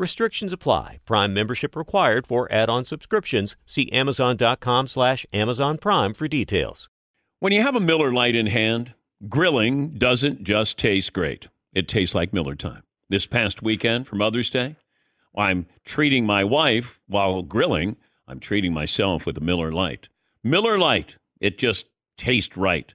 Restrictions apply. Prime membership required for add-on subscriptions. See Amazon.com slash Amazon Prime for details. When you have a Miller Lite in hand, grilling doesn't just taste great. It tastes like Miller time. This past weekend for Mother's Day, I'm treating my wife while grilling. I'm treating myself with a Miller Lite. Miller Lite, it just tastes right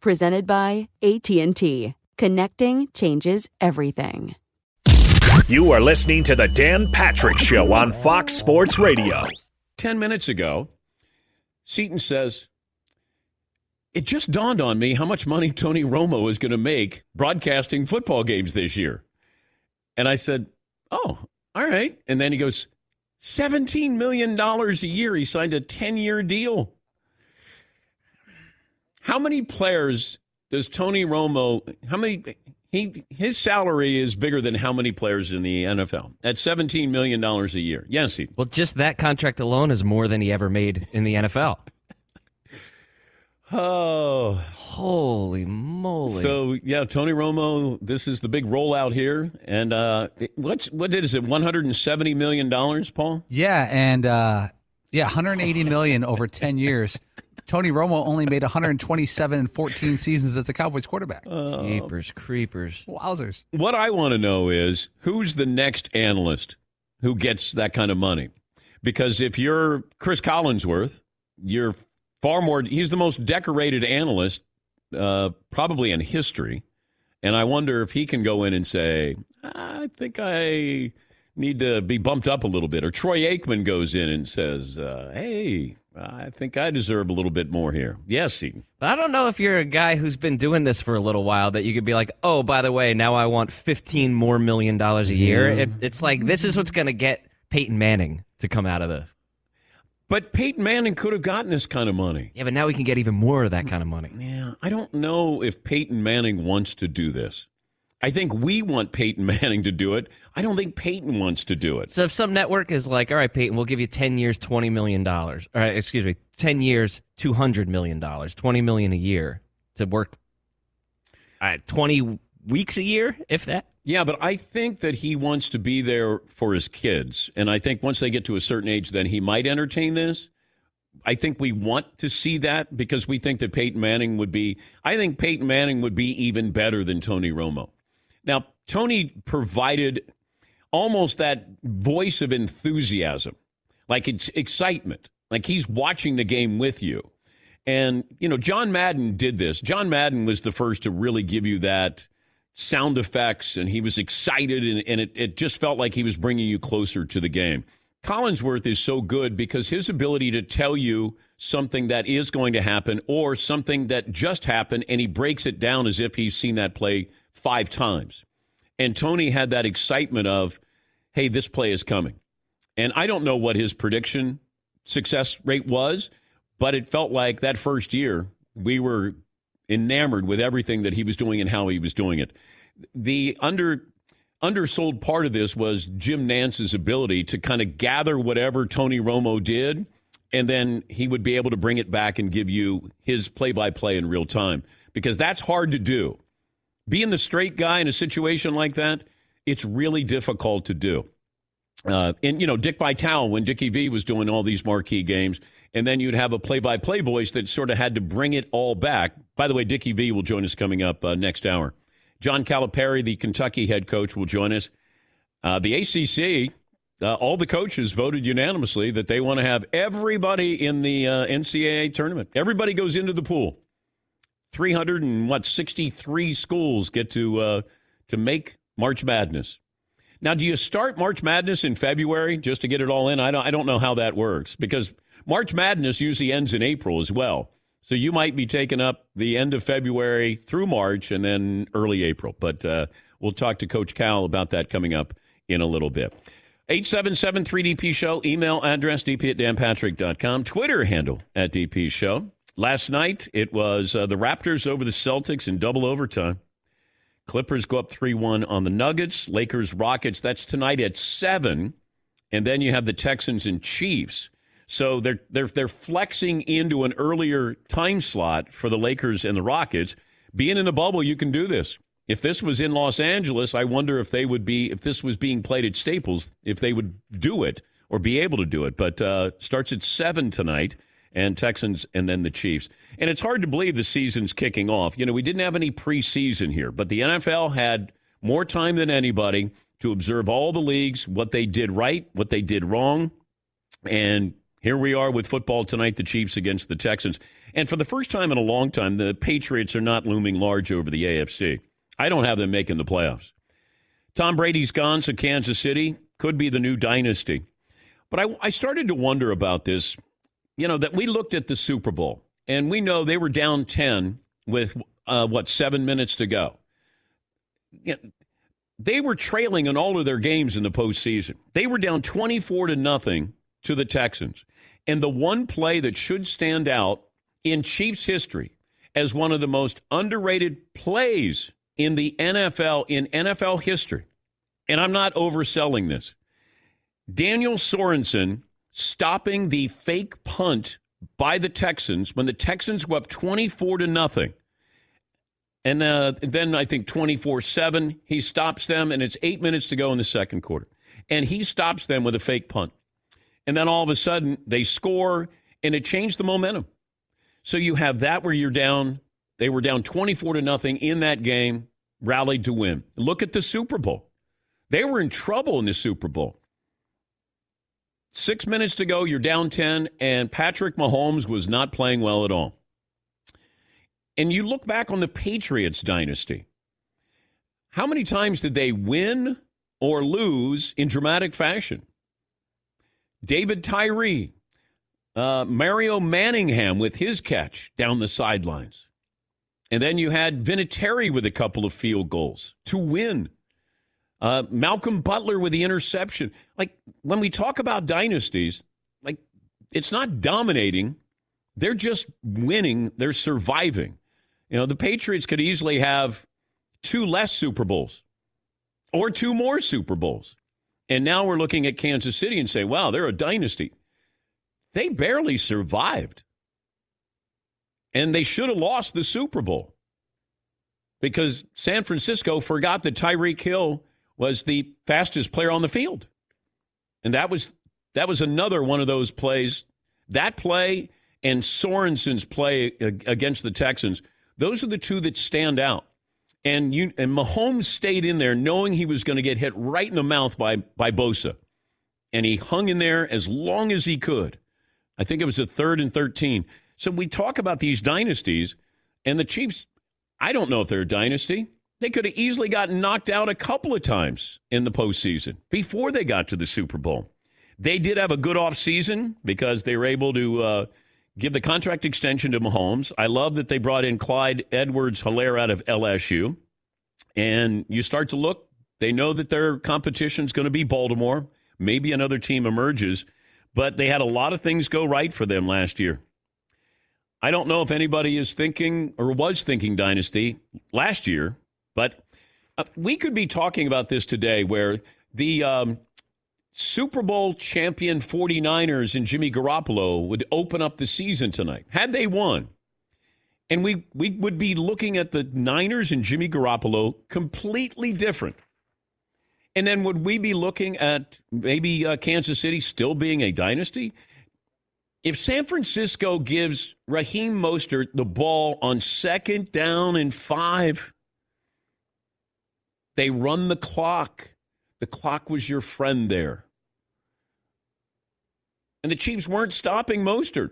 presented by AT&T. Connecting changes everything. You are listening to the Dan Patrick Show on Fox Sports Radio. 10 minutes ago, Seton says, It just dawned on me how much money Tony Romo is going to make broadcasting football games this year. And I said, Oh, all right. And then he goes, $17 million a year. He signed a 10 year deal. How many players does Tony Romo? How many? He his salary is bigger than how many players in the NFL at seventeen million dollars a year. Yes, he. Well, just that contract alone is more than he ever made in the NFL. oh, holy moly! So yeah, Tony Romo. This is the big rollout here, and uh, what's what is it? One hundred and seventy million dollars, Paul. Yeah, and uh, yeah, one hundred eighty million over ten years. Tony Romo only made 127 and 14 seasons as a Cowboys quarterback. Uh, Jeepers, creepers. Wowzers. What I want to know is who's the next analyst who gets that kind of money? Because if you're Chris Collinsworth, you're far more, he's the most decorated analyst uh, probably in history. And I wonder if he can go in and say, I think I need to be bumped up a little bit. Or Troy Aikman goes in and says, uh, hey, I think I deserve a little bit more here. Yes, he. But I don't know if you're a guy who's been doing this for a little while that you could be like, oh, by the way, now I want 15 more million dollars a year. Yeah. It, it's like this is what's going to get Peyton Manning to come out of the. But Peyton Manning could have gotten this kind of money. Yeah, but now we can get even more of that kind of money. Yeah, I don't know if Peyton Manning wants to do this. I think we want Peyton Manning to do it. I don't think Peyton wants to do it. So if some network is like, all right, Peyton, we'll give you 10 years, $20 million. All right, excuse me, 10 years, $200 million, 20 million a year to work all right, 20 weeks a year, if that. Yeah, but I think that he wants to be there for his kids. And I think once they get to a certain age, then he might entertain this. I think we want to see that because we think that Peyton Manning would be, I think Peyton Manning would be even better than Tony Romo. Now, Tony provided almost that voice of enthusiasm, like it's excitement, like he's watching the game with you. And, you know, John Madden did this. John Madden was the first to really give you that sound effects, and he was excited, and, and it, it just felt like he was bringing you closer to the game. Collinsworth is so good because his ability to tell you something that is going to happen or something that just happened, and he breaks it down as if he's seen that play five times. And Tony had that excitement of, hey, this play is coming. And I don't know what his prediction success rate was, but it felt like that first year we were enamored with everything that he was doing and how he was doing it. the under undersold part of this was Jim Nantz's ability to kind of gather whatever Tony Romo did, and then he would be able to bring it back and give you his play by play in real time because that's hard to do. Being the straight guy in a situation like that, it's really difficult to do. Uh, and, you know, Dick Vitale, when Dickie V was doing all these marquee games, and then you'd have a play by play voice that sort of had to bring it all back. By the way, Dickie V will join us coming up uh, next hour. John Calipari, the Kentucky head coach, will join us. Uh, the ACC, uh, all the coaches voted unanimously that they want to have everybody in the uh, NCAA tournament. Everybody goes into the pool. 300 and what 63 schools get to uh, to make March Madness. Now, do you start March Madness in February just to get it all in? I don't I don't know how that works because March Madness usually ends in April as well. So you might be taking up the end of February through March and then early April. But uh, we'll talk to Coach Cal about that coming up in a little bit. 877 3DP Show, email address dp at danpatrick.com, Twitter handle at DP Show. Last night, it was uh, the Raptors over the Celtics in double overtime. Clippers go up 3 1 on the Nuggets. Lakers, Rockets, that's tonight at 7. And then you have the Texans and Chiefs. So they're, they're, they're flexing into an earlier time slot for the Lakers and the Rockets. Being in a bubble, you can do this. If this was in Los Angeles, I wonder if they would be, if this was being played at Staples, if they would do it or be able to do it. But uh, starts at 7 tonight and Texans and then the Chiefs. And it's hard to believe the season's kicking off. You know, we didn't have any preseason here, but the NFL had more time than anybody to observe all the leagues, what they did right, what they did wrong. And here we are with football tonight, the Chiefs against the Texans. And for the first time in a long time, the Patriots are not looming large over the AFC. I don't have them making the playoffs. Tom Brady's gone, so Kansas City could be the new dynasty. But I, I started to wonder about this you know, that we looked at the Super Bowl and we know they were down 10 with, uh, what, seven minutes to go. They were trailing in all of their games in the postseason. They were down 24 to nothing to the Texans. And the one play that should stand out in Chiefs history as one of the most underrated plays in the NFL, in NFL history, and I'm not overselling this, Daniel Sorensen stopping the fake punt by the Texans when the Texans were up 24 to nothing. And uh, then I think 24 7, he stops them, and it's eight minutes to go in the second quarter. And he stops them with a fake punt. And then all of a sudden, they score, and it changed the momentum. So you have that where you're down. They were down 24 to nothing in that game, rallied to win. Look at the Super Bowl. They were in trouble in the Super Bowl. Six minutes to go, you're down 10, and Patrick Mahomes was not playing well at all. And you look back on the Patriots dynasty. How many times did they win or lose in dramatic fashion? David Tyree, uh, Mario Manningham with his catch down the sidelines. And then you had Vinatieri with a couple of field goals to win. Uh, Malcolm Butler with the interception. Like when we talk about dynasties, like it's not dominating. They're just winning. They're surviving. You know, the Patriots could easily have two less Super Bowls or two more Super Bowls. And now we're looking at Kansas City and say, wow, they're a dynasty. They barely survived. And they should have lost the Super Bowl because San Francisco forgot that Tyreek Hill was the fastest player on the field. And that was that was another one of those plays. That play and Sorensen's play against the Texans, those are the two that stand out. And you and Mahomes stayed in there knowing he was going to get hit right in the mouth by by Bosa. And he hung in there as long as he could. I think it was a third and 13. So we talk about these dynasties, and the Chiefs, I don't know if they're a dynasty. They could have easily gotten knocked out a couple of times in the postseason before they got to the Super Bowl. They did have a good offseason because they were able to uh, give the contract extension to Mahomes. I love that they brought in Clyde Edwards Helaire out of LSU. And you start to look, they know that their competition is going to be Baltimore. Maybe another team emerges, but they had a lot of things go right for them last year. I don't know if anybody is thinking or was thinking dynasty last year but Uh, we could be talking about this today where the um, Super Bowl champion 49ers and Jimmy Garoppolo would open up the season tonight. Had they won, and we, we would be looking at the Niners and Jimmy Garoppolo completely different. And then would we be looking at maybe uh, Kansas City still being a dynasty? If San Francisco gives Raheem Mostert the ball on second down and five, they run the clock. The clock was your friend there. And the Chiefs weren't stopping Mostert.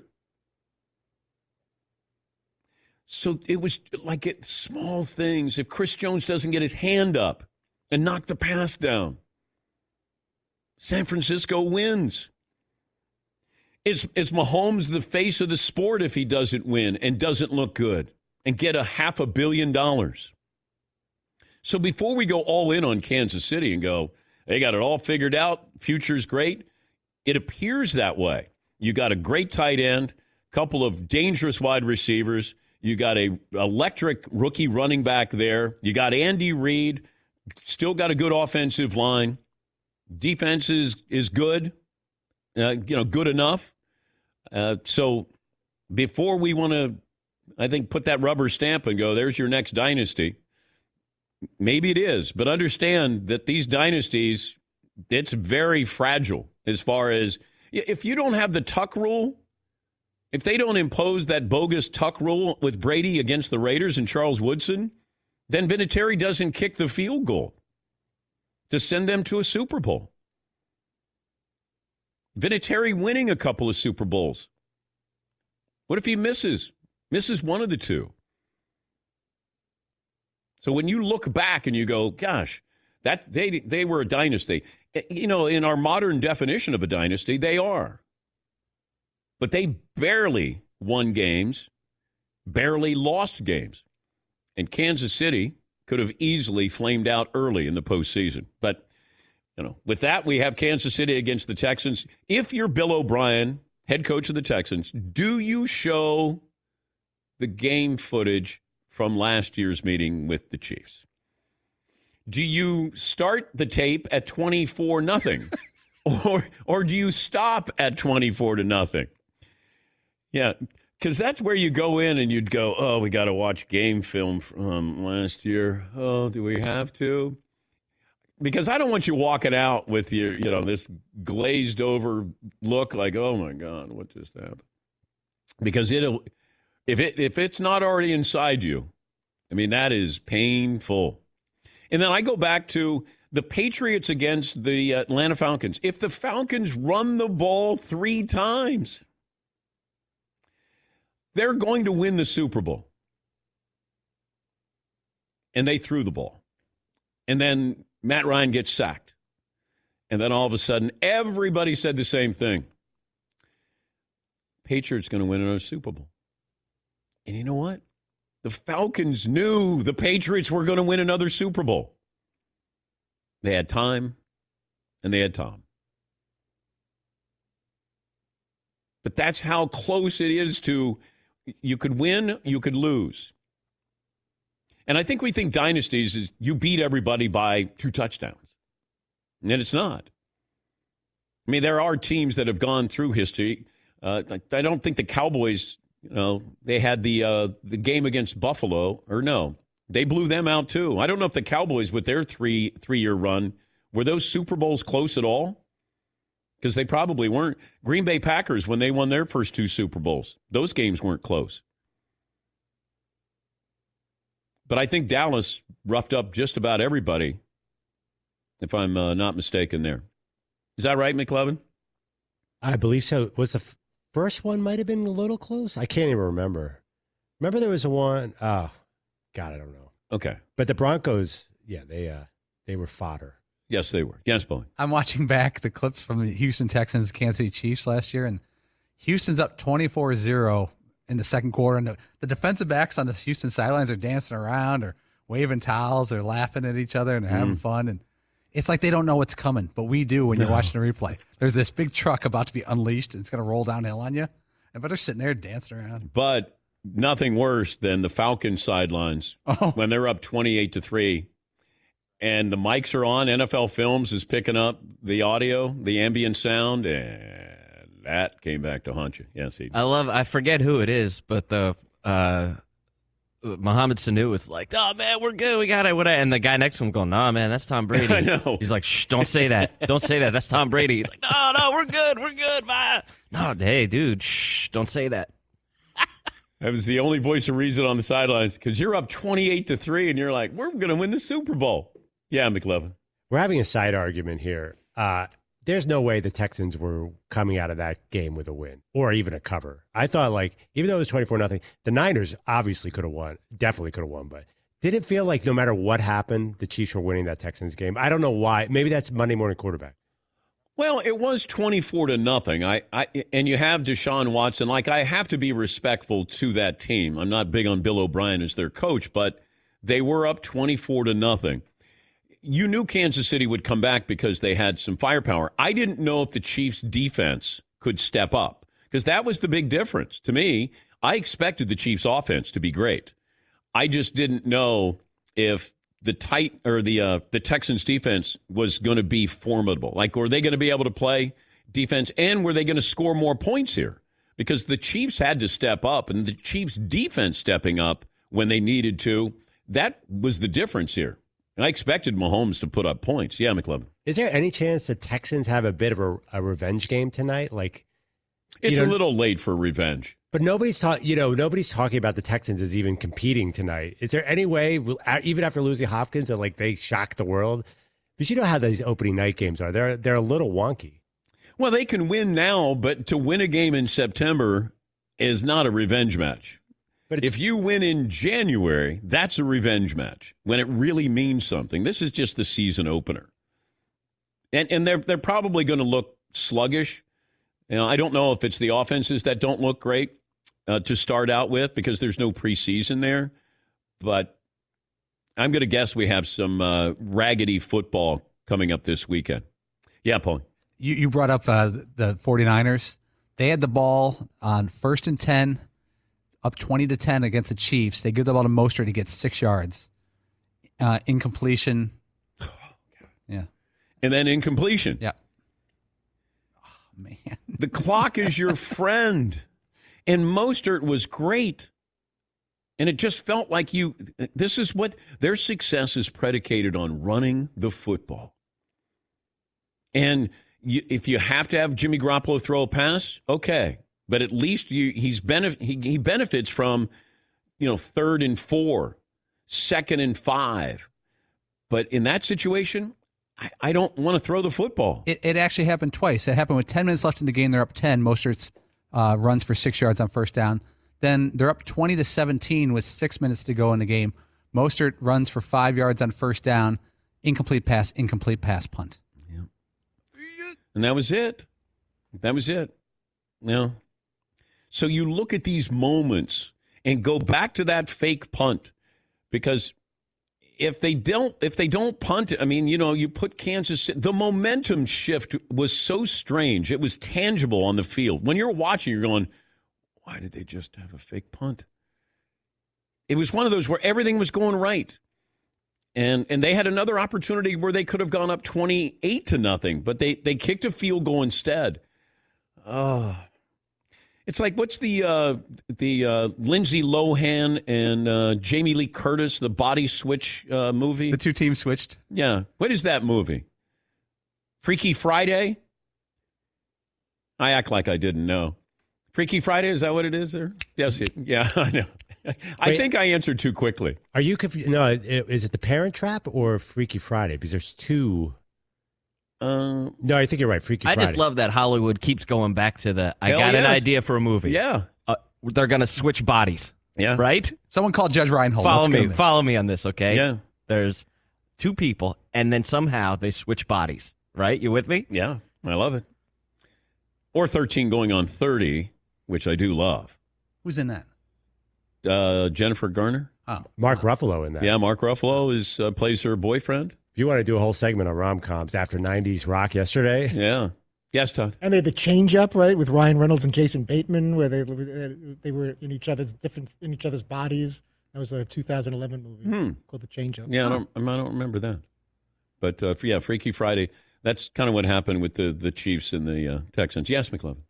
So it was like it, small things. If Chris Jones doesn't get his hand up and knock the pass down, San Francisco wins. Is, is Mahomes the face of the sport if he doesn't win and doesn't look good and get a half a billion dollars? So before we go all in on Kansas City and go, they got it all figured out, future's great, it appears that way. You got a great tight end, couple of dangerous wide receivers. You got a electric rookie running back there. You got Andy Reid, still got a good offensive line. Defense is is good, uh, you know, good enough. Uh, so before we want to, I think, put that rubber stamp and go, there's your next dynasty. Maybe it is, but understand that these dynasties, it's very fragile as far as if you don't have the tuck rule, if they don't impose that bogus tuck rule with Brady against the Raiders and Charles Woodson, then Vinatieri doesn't kick the field goal to send them to a Super Bowl. Vinatieri winning a couple of Super Bowls. What if he misses? Misses one of the two. So when you look back and you go, gosh, that they they were a dynasty. Eh, you know, in our modern definition of a dynasty, they are. But they barely won games, barely lost games. And Kansas City could have easily flamed out early in the postseason. But you know, with that, we have Kansas City against the Texans. If you're Bill O'Brien, head coach of the Texans, do you show the game footage from last year's meeting with the Chiefs? Do you start the tape at 24 nothing? or or do you stop at 24 to nothing? Yeah, because that's where you go in and you'd go, oh, we got to watch game film from last year. Oh, do we have to? Because I don't want you walking out with your, you know, this glazed over look like, oh my God, what just happened? Because it'll, if it if it's not already inside you, I mean that is painful. And then I go back to the Patriots against the Atlanta Falcons. If the Falcons run the ball three times, they're going to win the Super Bowl. And they threw the ball. And then Matt Ryan gets sacked. And then all of a sudden, everybody said the same thing. Patriots going to win another Super Bowl. And you know what? The Falcons knew the Patriots were going to win another Super Bowl. They had time and they had Tom. But that's how close it is to you could win, you could lose. And I think we think dynasties is you beat everybody by two touchdowns. And it's not. I mean, there are teams that have gone through history. Uh, I don't think the Cowboys, you know, they had the uh, the game against Buffalo, or no, they blew them out too. I don't know if the Cowboys, with their three three year run, were those Super Bowls close at all? because they probably weren't. Green Bay Packers, when they won their first two Super Bowls, those games weren't close. But I think Dallas roughed up just about everybody, if I'm uh, not mistaken there. Is that right, McLovin? I believe so. Was the first one might have been a little close? I can't even remember. Remember there was a one oh God, I don't know. Okay. But the Broncos, yeah, they uh they were fodder. Yes, they were. Yes, Boy. I'm watching back the clips from the Houston Texans, Kansas City Chiefs last year, and Houston's up 24 0 in the second quarter. And the, the defensive backs on the Houston sidelines are dancing around or waving towels or laughing at each other and they're having Mm. fun. And it's like they don't know what's coming, but we do when you're No. watching the replay. There's this big truck about to be unleashed and it's going to roll downhill on you. And but they're sitting there dancing around. But nothing worse than the Falcons sidelines Oh. when they're up 28 to 3 and the mics are on. NFL Films is picking up the audio, the ambient sound, and that came back to haunt you. Yes, he. I love. I forget who it is, but the uh, Mohamed Sanu was like, "Oh man, we're good. We got it." What? And the guy next to him going, "Nah, man, that's Tom Brady." I know. He's like, "Shh, don't say that. Don't say that. That's Tom Brady." He's like, "No, no, we're good. We're good, man." No, hey, dude, shh, don't say that. That was the only voice of reason on the sidelines because you're up 28 to 3 and you're like, we're going to win the Super Bowl. Yeah, McLovin. We're having a side argument here. Uh, there's no way the Texans were coming out of that game with a win or even a cover. I thought, like, even though it was 24 nothing, the Niners obviously could have won, definitely could have won, but did it feel like no matter what happened, the Chiefs were winning that Texans game? I don't know why. Maybe that's Monday morning quarterback. Well, it was 24 to nothing. I, I and you have Deshaun Watson. Like I have to be respectful to that team. I'm not big on Bill O'Brien as their coach, but they were up 24 to nothing. You knew Kansas City would come back because they had some firepower. I didn't know if the Chiefs defense could step up because that was the big difference. To me, I expected the Chiefs offense to be great. I just didn't know if the tight or the uh, the Texans defense was going to be formidable. Like, were they going to be able to play defense, and were they going to score more points here? Because the Chiefs had to step up, and the Chiefs defense stepping up when they needed to. That was the difference here. And I expected Mahomes to put up points. Yeah, McLovin. Is there any chance the Texans have a bit of a, a revenge game tonight? Like, it's a little late for revenge. But nobody's talking. You know, nobody's talking about the Texans as even competing tonight. Is there any way, even after losing Hopkins, that like they shock the world? Because you know how these opening night games are. They're they're a little wonky. Well, they can win now, but to win a game in September is not a revenge match. But if you win in January, that's a revenge match when it really means something. This is just the season opener, and and they're they're probably going to look sluggish. You know, I don't know if it's the offenses that don't look great uh, to start out with because there's no preseason there, but I'm going to guess we have some uh, raggedy football coming up this weekend. Yeah, Paul. You, you brought up uh, the 49ers. They had the ball on first and 10, up 20 to 10 against the Chiefs. They give the ball to Mostert to get six yards. Uh, incompletion. Yeah. And then incompletion. Yeah. Oh, man. The clock is your friend. And Mostert was great. And it just felt like you, this is what their success is predicated on running the football. And you, if you have to have Jimmy Garoppolo throw a pass, okay. But at least you, he's benef- he, he benefits from, you know, third and four, second and five. But in that situation, I, I don't want to throw the football. It, it actually happened twice. It happened with 10 minutes left in the game. They're up 10. Mostert's uh, runs for six yards on first down. Then they're up 20 to 17 with six minutes to go in the game. Mostert runs for five yards on first down. Incomplete pass, incomplete pass, punt. Yeah. And that was it. That was it. Yeah. So you look at these moments and go back to that fake punt because if they don't if they don't punt it, I mean, you know, you put Kansas the momentum shift was so strange. It was tangible on the field. When you're watching, you're going, why did they just have a fake punt? It was one of those where everything was going right. And and they had another opportunity where they could have gone up 28 to nothing, but they they kicked a field goal instead. Oh, it's like what's the uh, the uh, Lindsay Lohan and uh, Jamie Lee Curtis the body switch uh, movie? The two teams switched. Yeah, what is that movie? Freaky Friday. I act like I didn't know. Freaky Friday is that what it is? There? Yes. It, yeah, I know. I Wait. think I answered too quickly. Are you confused? No, is it the Parent Trap or Freaky Friday? Because there's two. Uh, No, I think you're right. Freaky I Friday. just love that Hollywood keeps going back to the. I Hell got an idea for a movie. yeah, Uh, they're gonna switch bodies, yeah, right? Someone called Judge Reinhold. follow Let's me. Follow me on this, okay? Yeah. There's two people, and then somehow they switch bodies. Right? You with me? yeah. I love it. Or thirteen going on thirty, which I do love. Who's in that? Uh, Jennifer Garner. Oh, Mark Ruffalo in that. Yeah, Mark Ruffalo is uh, plays her boyfriend. If you want to do a whole segment on rom coms after '90s rock yesterday, Yeah. Yes, Todd. And they had the change up, right, with Ryan Reynolds and Jason Bateman, where they they were in each other's different in each other's bodies. That was a 2011 movie Hmm. called The Change Up. Yeah, I don't, I don't remember that. But uh, yeah, Freaky Friday. That's kind of what happened with the the Chiefs and the uh, Texans. Yes, McLovin.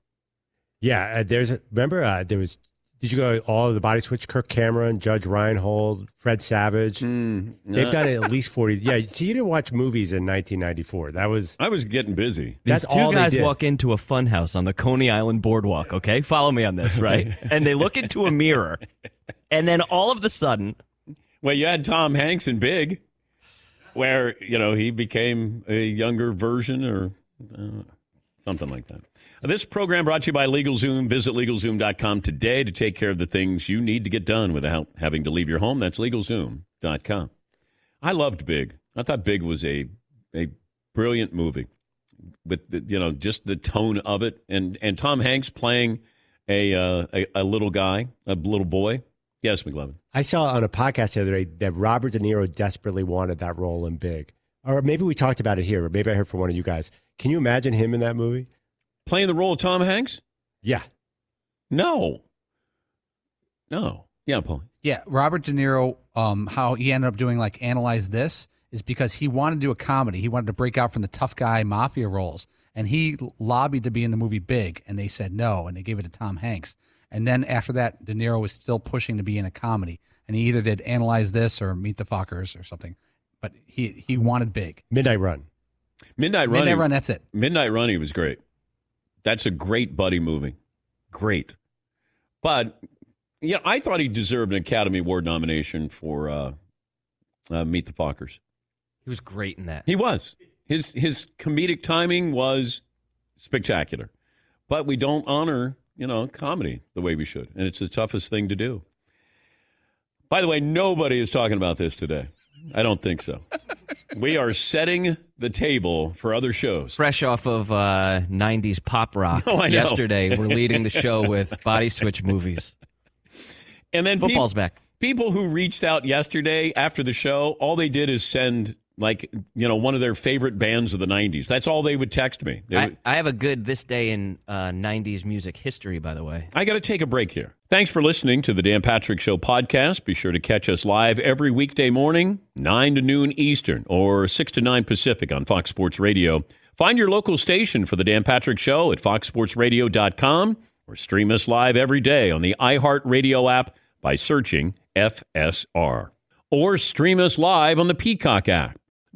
Yeah, uh, there's a, remember uh, there was. Did you go all of the body switch? Kirk Cameron, Judge Reinhold, Fred Savage. Mm, They've done it at least forty. Yeah, see, you didn't watch movies in 1994. That was I was getting busy. These two all guys walk into a funhouse on the Coney Island boardwalk, okay? Follow me on this, right? and they look into a mirror, and then all of a sudden, Well, you had Tom Hanks in Big, where you know he became a younger version or uh, something like that. This program brought to you by LegalZoom. Visit LegalZoom.com today to take care of the things you need to get done without having to leave your home. That's LegalZoom.com. I loved Big. I thought Big was a a brilliant movie with the, you know just the tone of it, and and Tom Hanks playing a uh, a, a little guy, a little boy. Yes, McLovin. I saw on a podcast the other day that Robert De Niro desperately wanted that role in Big. Or maybe we talked about it here, or maybe I heard from one of you guys. Can you imagine him in that movie? Playing the role of Tom Hanks? Yeah. No. No. Yeah, Paul. Yeah, Robert De Niro, um, how he ended up doing like Analyze This is because he wanted to do a comedy. He wanted to break out from the tough guy mafia roles. And he lobbied to be in the movie Big, and they said no, and they gave it to Tom Hanks. And then after that, De Niro was still pushing to be in a comedy. And he either did Analyze This or Meet the Fockers or something. But he, he wanted Big. Midnight Run. Midnight Run. Midnight Run, that's it. Midnight Run, he was great. That's a great buddy movie. Great. But, yeah, I thought he deserved an Academy Award nomination for uh, uh, Meet the Fockers. he was great in that. He was. His his comedic timing was spectacular. But we don't honor, you know, comedy the way we should. And it's the toughest thing to do. By the way, nobody is talking about this today. I don't think so. we are setting the table for other shows. Fresh off of uh, 90s pop rock Oh, yesterday, we're leading the show with body switch movies. And then Football's peop- back. People who reached out yesterday after the show, all they did is send like you know one of their favorite bands of the '90s. That's all they would text me. I, would- I have a good this day in uh, 90s music history, by the way. I got to take a break here. Thanks for listening to the Dan Patrick Show podcast. Be sure to catch us live every weekday morning, 9 to noon Eastern or 6 to 9 Pacific on Fox Sports Radio. Find your local station for the Dan Patrick Show at foxsportsradio.com or stream us live every day on the iHeartRadio app by searching FSR. Or stream us live on the Peacock app.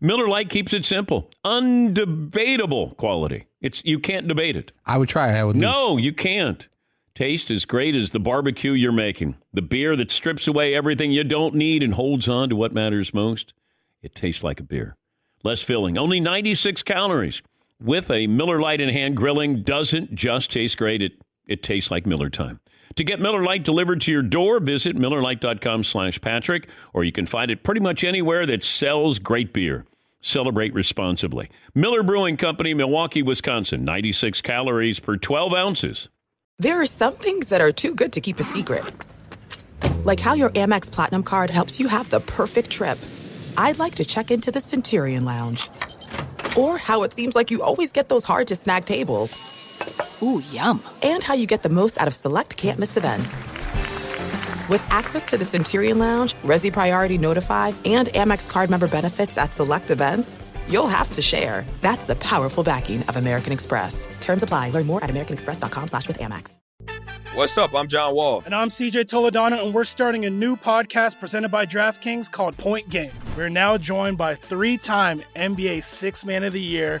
Miller Lite keeps it simple, undebatable quality. It's you can't debate it. I would try it. I would lose. No, you can't. Taste as great as the barbecue you're making. The beer that strips away everything you don't need and holds on to what matters most. It tastes like a beer. Less filling, only 96 calories. With a Miller Lite in hand, grilling doesn't just taste great, it, it tastes like Miller time. To get Miller Lite delivered to your door, visit MillerLite.com slash Patrick, or you can find it pretty much anywhere that sells great beer. Celebrate responsibly. Miller Brewing Company, Milwaukee, Wisconsin. 96 calories per 12 ounces. There are some things that are too good to keep a secret. Like how your Amex Platinum card helps you have the perfect trip. I'd like to check into the Centurion Lounge. Or how it seems like you always get those hard to snag tables. Ooh, yum. And how you get the most out of select can't miss events. With access to the Centurion Lounge, Resy Priority Notify, and Amex card member benefits at select events, you'll have to share. That's the powerful backing of American Express. Terms apply. Learn more at americanexpress.com slash with Amex. What's up? I'm John Wall. And I'm CJ Toledano, and we're starting a new podcast presented by DraftKings called Point Game. We're now joined by three time NBA Six Man of the Year,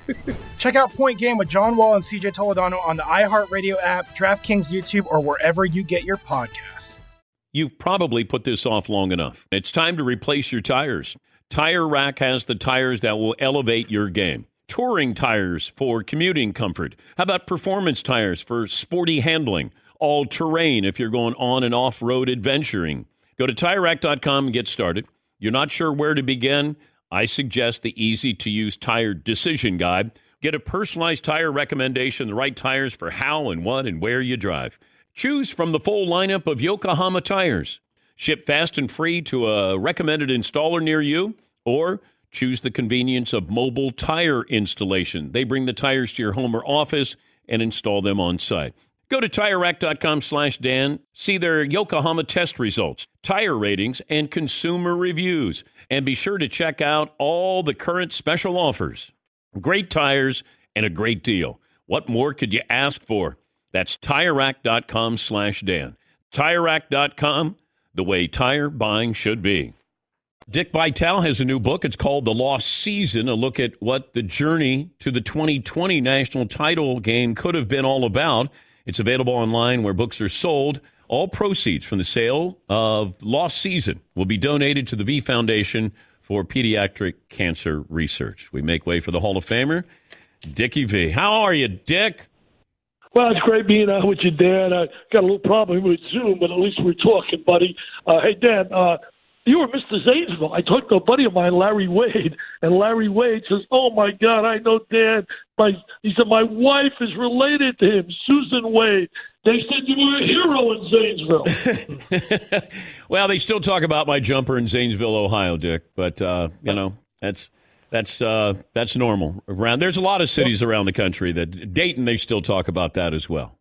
Check out Point Game with John Wall and CJ Toledano on the iHeartRadio app, DraftKings YouTube, or wherever you get your podcasts. You've probably put this off long enough. It's time to replace your tires. Tire Rack has the tires that will elevate your game. Touring tires for commuting comfort. How about performance tires for sporty handling? All terrain if you're going on and off road adventuring. Go to tirerack.com and get started. You're not sure where to begin? I suggest the easy to use tire decision guide. Get a personalized tire recommendation, the right tires for how and what and where you drive. Choose from the full lineup of Yokohama tires. Ship fast and free to a recommended installer near you, or choose the convenience of mobile tire installation. They bring the tires to your home or office and install them on site. Go to TireRack.com slash Dan, see their Yokohama test results, tire ratings, and consumer reviews. And be sure to check out all the current special offers. Great tires and a great deal. What more could you ask for? That's TireRack.com slash Dan. TireRack.com, the way tire buying should be. Dick Vitale has a new book. It's called The Lost Season, a look at what the journey to the 2020 national title game could have been all about. It's available online where books are sold. All proceeds from the sale of Lost Season will be donated to the V Foundation for Pediatric Cancer Research. We make way for the Hall of Famer, Dickie V. How are you, Dick? Well, it's great being out with you, Dan. I got a little problem with Zoom, but at least we're talking, buddy. Uh, hey, Dan, uh, you were Mr. Zanesville. I talked to a buddy of mine, Larry Wade, and Larry Wade says, "Oh my God, I know Dan." My he said my wife is related to him, Susan Wade. They said you were a hero in Zanesville. Well, they still talk about my jumper in Zanesville, Ohio, Dick, but uh, you know that's that's uh, that's normal around. There's a lot of cities around the country that Dayton. They still talk about that as well.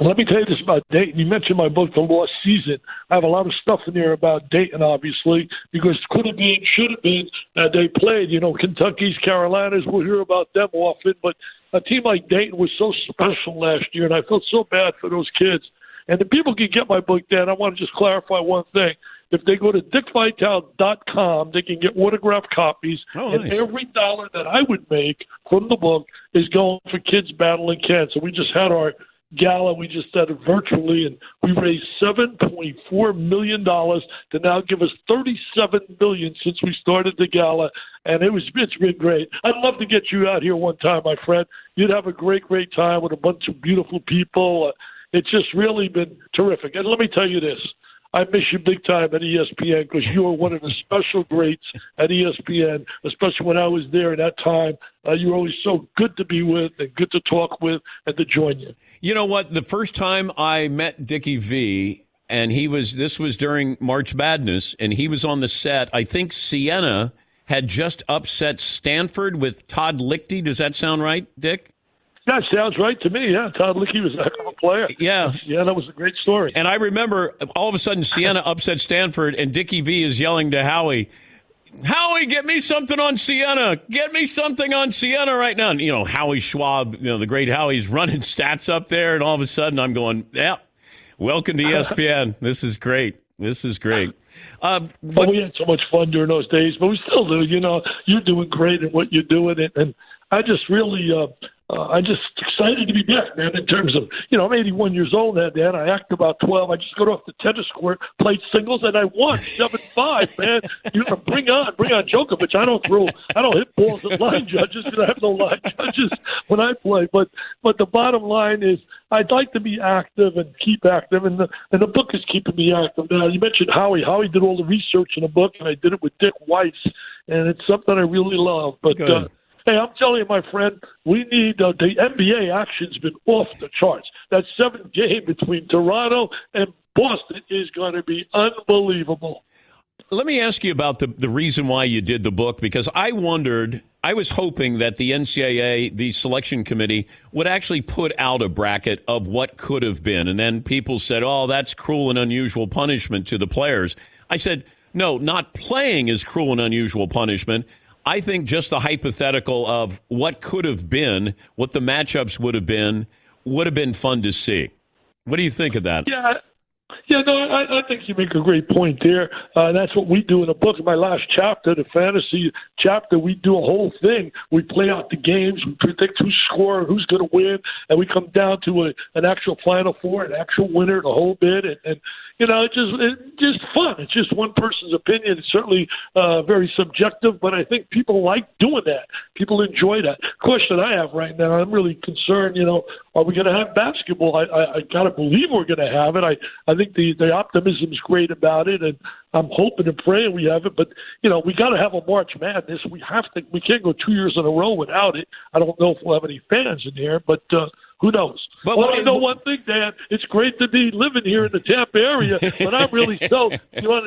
Let me tell you this about Dayton. You mentioned my book, The Lost Season. I have a lot of stuff in there about Dayton, obviously, because could have been, should have been that they played. You know, Kentucky's, Carolinas. We'll hear about them often, but a team like Dayton was so special last year, and I felt so bad for those kids. And if people can get my book, Dan, I want to just clarify one thing. If they go to dickvitale.com, they can get autographed copies, Oh, and every dollar that I would make from the book is going for kids battling cancer. We just had our gala. We just did virtually, and we raised seven point four million dollars to now give us thirty-seven million since we started the gala, and it was it's been great. I'd love to get you out here one time, my friend. You'd have a great, great time with a bunch of beautiful people. Uh, it's just really been terrific. And let me tell you this. I miss you big time at ESPN because you were one of the special greats at ESPN, especially when I was there at that time. Uh, you were always so good to be with and good to talk with and to join you. You know what? The first time I met Dickie V, and he was this was during March Madness, and he was on the set. I think Siena had just upset Stanford with Todd Lichti. Does that sound right, Dick? That sounds right to me. Yeah, Todd Lichti was a heck of a player. Yeah. Yeah, that was a great story. And I remember all of a sudden Siena upset Stanford, and Dickie V is yelling to Howie, Howie, get me something on Siena. Get me something on Siena right now. And, you know, Howie Schwab, you know, the great Howie's running stats up there. And all of a sudden I'm going, yeah, welcome to ESPN. this is great. This is great. Uh, but we had so much fun during those days, but we still do. You know, you're doing great at what you're doing, and, and I just really, uh, uh, I'm just excited to be back, man. In terms of, you know, I'm 81 years old now, Dan. I act about 12. I just got off the tennis court, played singles, and I won seven five, man. You know, bring on, bring on Djokovic. I don't throw, I don't hit balls at line judges because I have no line judges when I play. But, but the bottom line is, I'd like to be active and keep active, and the and the book is keeping me active. Now you mentioned Howie. Howie did all the research in the book, and I did it with Dick Weiss, and it's something I really love. But uh, hey, I'm telling you, my friend, we need uh, the NBA action's been off the charts. That seventh game between Toronto and Boston is going to be unbelievable. Let me ask you about the, the reason why you did the book because I wondered, I was hoping that the NCAA, the selection committee, would actually put out a bracket of what could have been. And then people said, oh, that's cruel and unusual punishment to the players. I said, no, not playing is cruel and unusual punishment. I think just the hypothetical of what could have been, what the matchups would have been, would have been fun to see. What do you think of that? Yeah, yeah, no, I, I think you make a great point there. Uh, that's what we do in the book. In my last chapter, the fantasy chapter, we do a whole thing. We play out the games, we predict who's scoring, who's going to win, and we come down to a, an actual Final Four, an actual winner, the whole bit. And, and you know, it's just it's just fun. It's just one person's opinion. It's certainly uh, very subjective, but I think people like doing that. People enjoy that. Question I have right now, I'm really concerned. You know, are we going to have basketball? I, I, I got to believe we're going to have it. I I think the the optimism is great about it, and I'm hoping and praying we have it. But you know, we got to have a March Madness. We have to. We can't go two years in a row without it. I don't know if we'll have any fans in here, but. uh who knows? But well, I know one thing, Dan. It's great to be living here in the Tampa area, but I'm really so. You know,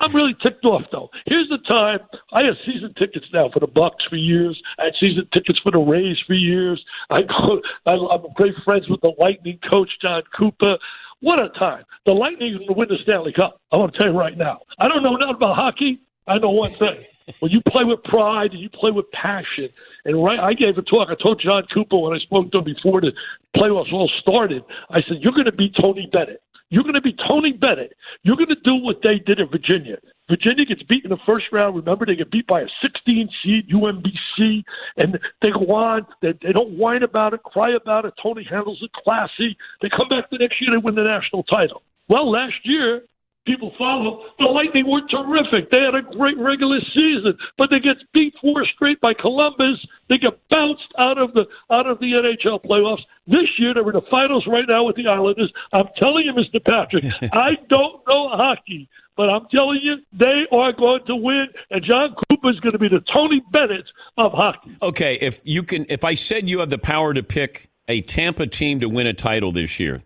I'm really ticked off though. Here's the time. I have season tickets now for the Bucs for years. I had season tickets for the Rays for years. I go. I, I'm great friends with the Lightning coach Jon Cooper. What a time! The Lightning are going to win the Stanley Cup. I want to tell you right now. I don't know nothing about hockey. I know one thing. When you play with pride and you play with passion, and right, I gave a talk. I told Jon Cooper when I spoke to him before the playoffs all started. I said, "You're going to be Tony Bennett. You're going to be Tony Bennett. You're going to do what they did in Virginia. Virginia gets beat in the first round. Remember, they get beat by a 16 seed UMBC, and they go on. They, they don't whine about it, cry about it. Tony handles it classy. They come back the next year, they win the national title. Well, last year people follow. The Lightning were terrific. They had a great regular season, but they get beat four straight by Columbus. They get bounced out of the out of the NHL playoffs. This year they're in the finals right now with the Islanders. I'm telling you, Mr. Patrick, I don't know hockey, but I'm telling you, they are going to win, and Jon Cooper is going to be the Tony Bennett of hockey. Okay, if you can, if I said you have the power to pick a Tampa team to win a title this year,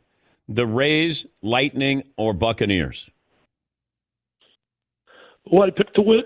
the Rays, Lightning, or Buccaneers? Who I picked to win?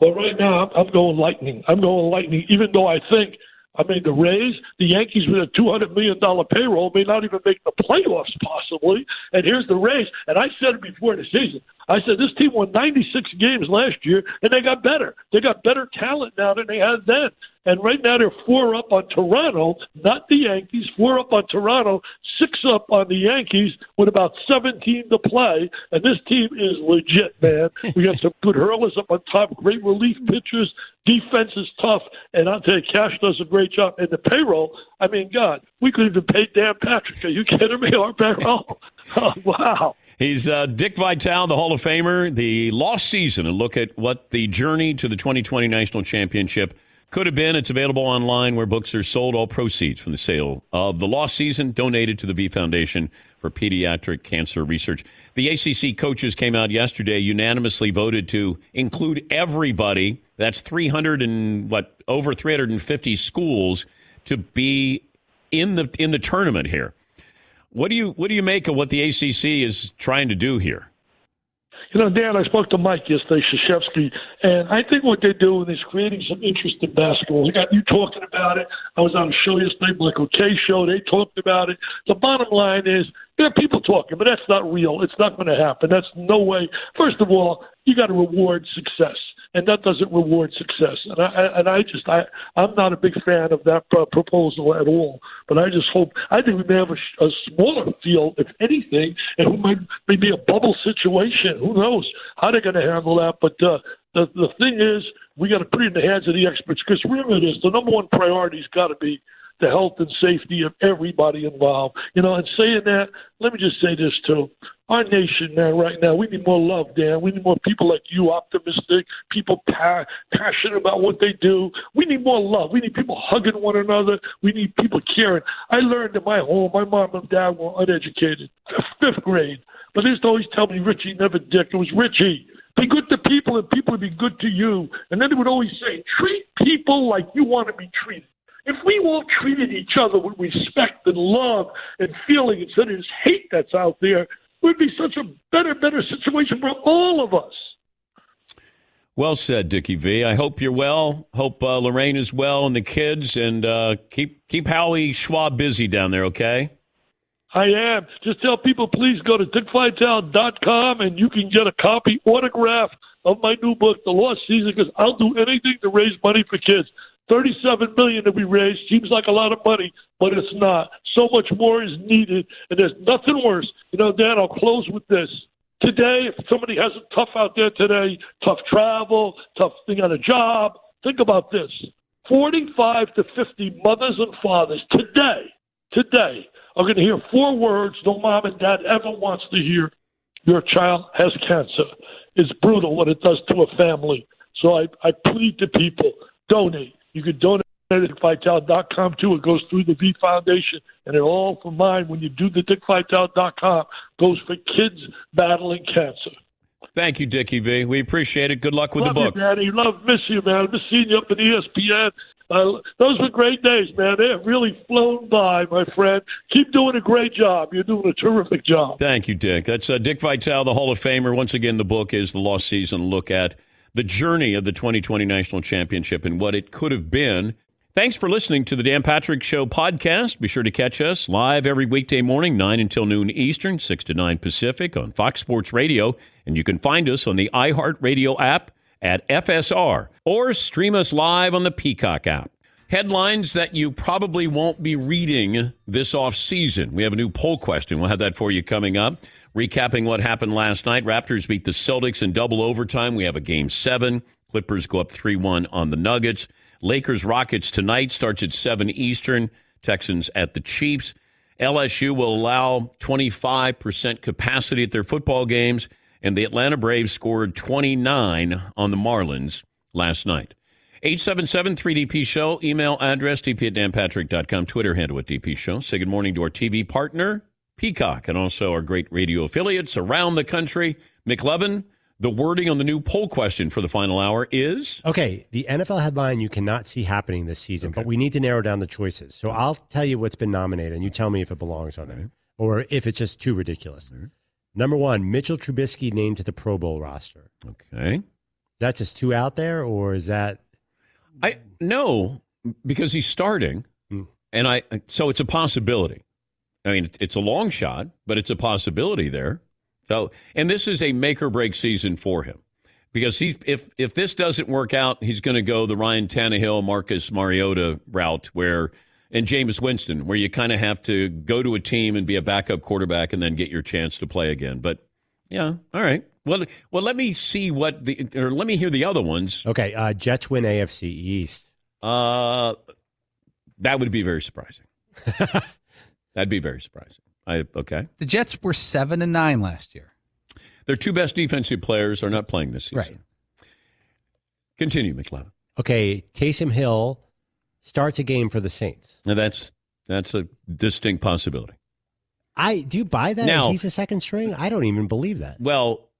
Well, right now I'm, I'm going Lightning. I'm going Lightning, even though I think. I mean, the Rays, the Yankees with a two hundred million dollar payroll may not even make the playoffs possibly. And here's the Rays, and I said it before the season. I said this team won 96 games last year, and they got better. They got better talent now than they had then. And right now they're four up on Toronto, not the Yankees. Four up on Toronto, six up on the Yankees with about 17 to play. And this team is legit, man. We got some good hurlers up on top, great relief pitchers. Defense is tough, and I'll tell you, Cash does a great job. And the payroll, I mean, God, we could even pay Dan Patrick. Are you kidding me? Our payroll? Oh, wow. He's uh, Dick Vitale, the Hall of Famer. The lost season, a look at what the journey to the 2020 National Championship could have been. It's available online where books are sold. All proceeds from the sale of the lost season donated to the V Foundation for Pediatric Cancer Research. The ACC coaches came out yesterday, unanimously voted to include everybody. That's 300 and what over 350 schools to be in the in the tournament here. What do you what do you make of what the ACC is trying to do here? You know, Dan, I spoke to Mike yesterday, Krzyzewski, and I think what they're doing is creating some interest in basketball. We got you talking about it. I was on a show yesterday, Michael Kay show. They talked about it. The bottom line is there are people talking, but that's not real. It's not going to happen. That's no way. First of all, you got to reward success and that doesn't reward success. And I and I just I I'm not a big fan of that uh, proposal at all. But I just hope I think we may have a, a smaller field, if anything, and who might maybe a bubble situation. Who knows how they're going to handle that? But uh, the the thing is, we got to put it in the hands of the experts because remember this: the number one priority's got to be the health and safety of everybody involved. You know, and saying that, let me just say this too. Our nation, man, right now, we need more love, Dan. We need more people like you, optimistic, people pa- passionate about what they do. We need more love. We need people hugging one another. We need people caring. I learned in my home, my mom and dad were uneducated, fifth grade. But they used to always tell me, Richie, never dick. It was Richie. Be good to people and people would be good to you. And then they would always say, treat people like you want to be treated. If we all treated each other with respect and love and feeling instead of this hate that's out there, it would be such a better, better situation for all of us. Well said, Dickie V. I hope you're well. Hope uh, Lorraine is well and the kids, and uh, keep keep Howie Schwab busy down there. Okay. I am. Just tell people, please go to dickvitale.com and you can get a copy autograph of my new book, The Lost Season, because I'll do anything to raise money for kids. 37 million to be raised seems like a lot of money, but it's not. So much more is needed, and there's nothing worse. You know, Dan, I'll close with this. Today, if somebody has it tough out there today, tough travel, tough thing on a job, think about this. 45 to 50 mothers and fathers today, today, are going to hear four words no mom and dad ever wants to hear. Your child has cancer. It's brutal what it does to a family. So I, I plead to people, donate. You can donate at dickvitale.com too. It goes through the V Foundation, and it all for mine when you do the dickvitale.com goes for kids battling cancer. Thank you, Dickie V. We appreciate it. Good luck with love the book. you, Daddy. Love, miss you, man. Miss seeing you up at ESPN. Uh, those were great days, man. They have really flown by, my friend. Keep doing a great job. You're doing a terrific job. Thank you, Dick. That's uh, Dick Vitale, the Hall of Famer. Once again, the book is The Lost Season. Look at the journey of the 2020 National Championship and what it could have been. Thanks for listening to the Dan Patrick Show podcast. Be sure to catch us live every weekday morning, 9 until noon Eastern, 6 to 9 Pacific on Fox Sports Radio. And you can find us on the iHeartRadio app at FSR or stream us live on the Peacock app. Headlines that you probably won't be reading this off season. We have a new poll question. We'll have that for you coming up. Recapping what happened last night. Raptors beat the Celtics in double overtime. We have a game seven. Clippers go up 3 1 on the Nuggets. Lakers Rockets tonight starts at 7 Eastern. Texans at the Chiefs. LSU will allow 25% capacity at their football games, and the Atlanta Braves scored 29 on the Marlins last night. 877 3DP Show, email address dp at danpatrick.com, Twitter handle at DP Show. Say good morning to our TV partner, Peacock, and also our great radio affiliates around the country. McLovin, the wording on the new poll question for the final hour is Okay, the NFL headline you cannot see happening this season, but we need to narrow down the choices. So I'll tell you what's been nominated, and you tell me if it belongs on there or if it's just too ridiculous. Number one, Mitchell Trubisky named to the Pro Bowl roster. Okay. Is that just too out there, or is that I no, because he's starting, hmm. and I so it's a possibility. I mean, it's a long shot, but it's a possibility there. So, and this is a make or break season for him because he if if this doesn't work out, he's going to go the Ryan Tannehill, Marcus Mariota route where and Jameis Winston, where you kind of have to go to a team and be a backup quarterback and then get your chance to play again. But yeah, all right. Well, well, let me see what the or let me hear the other ones. okay? Uh, Jets win AFC East. Uh, that would be very surprising. That'd be very surprising. I okay. The Jets were seven and nine last year. Their two best defensive players are not playing this season. Right. Continue, McLovin. Okay, Taysom Hill starts a game for the Saints. Now that's that's a distinct possibility. I do you buy that? Now- he's a second string. I don't even believe that. Well,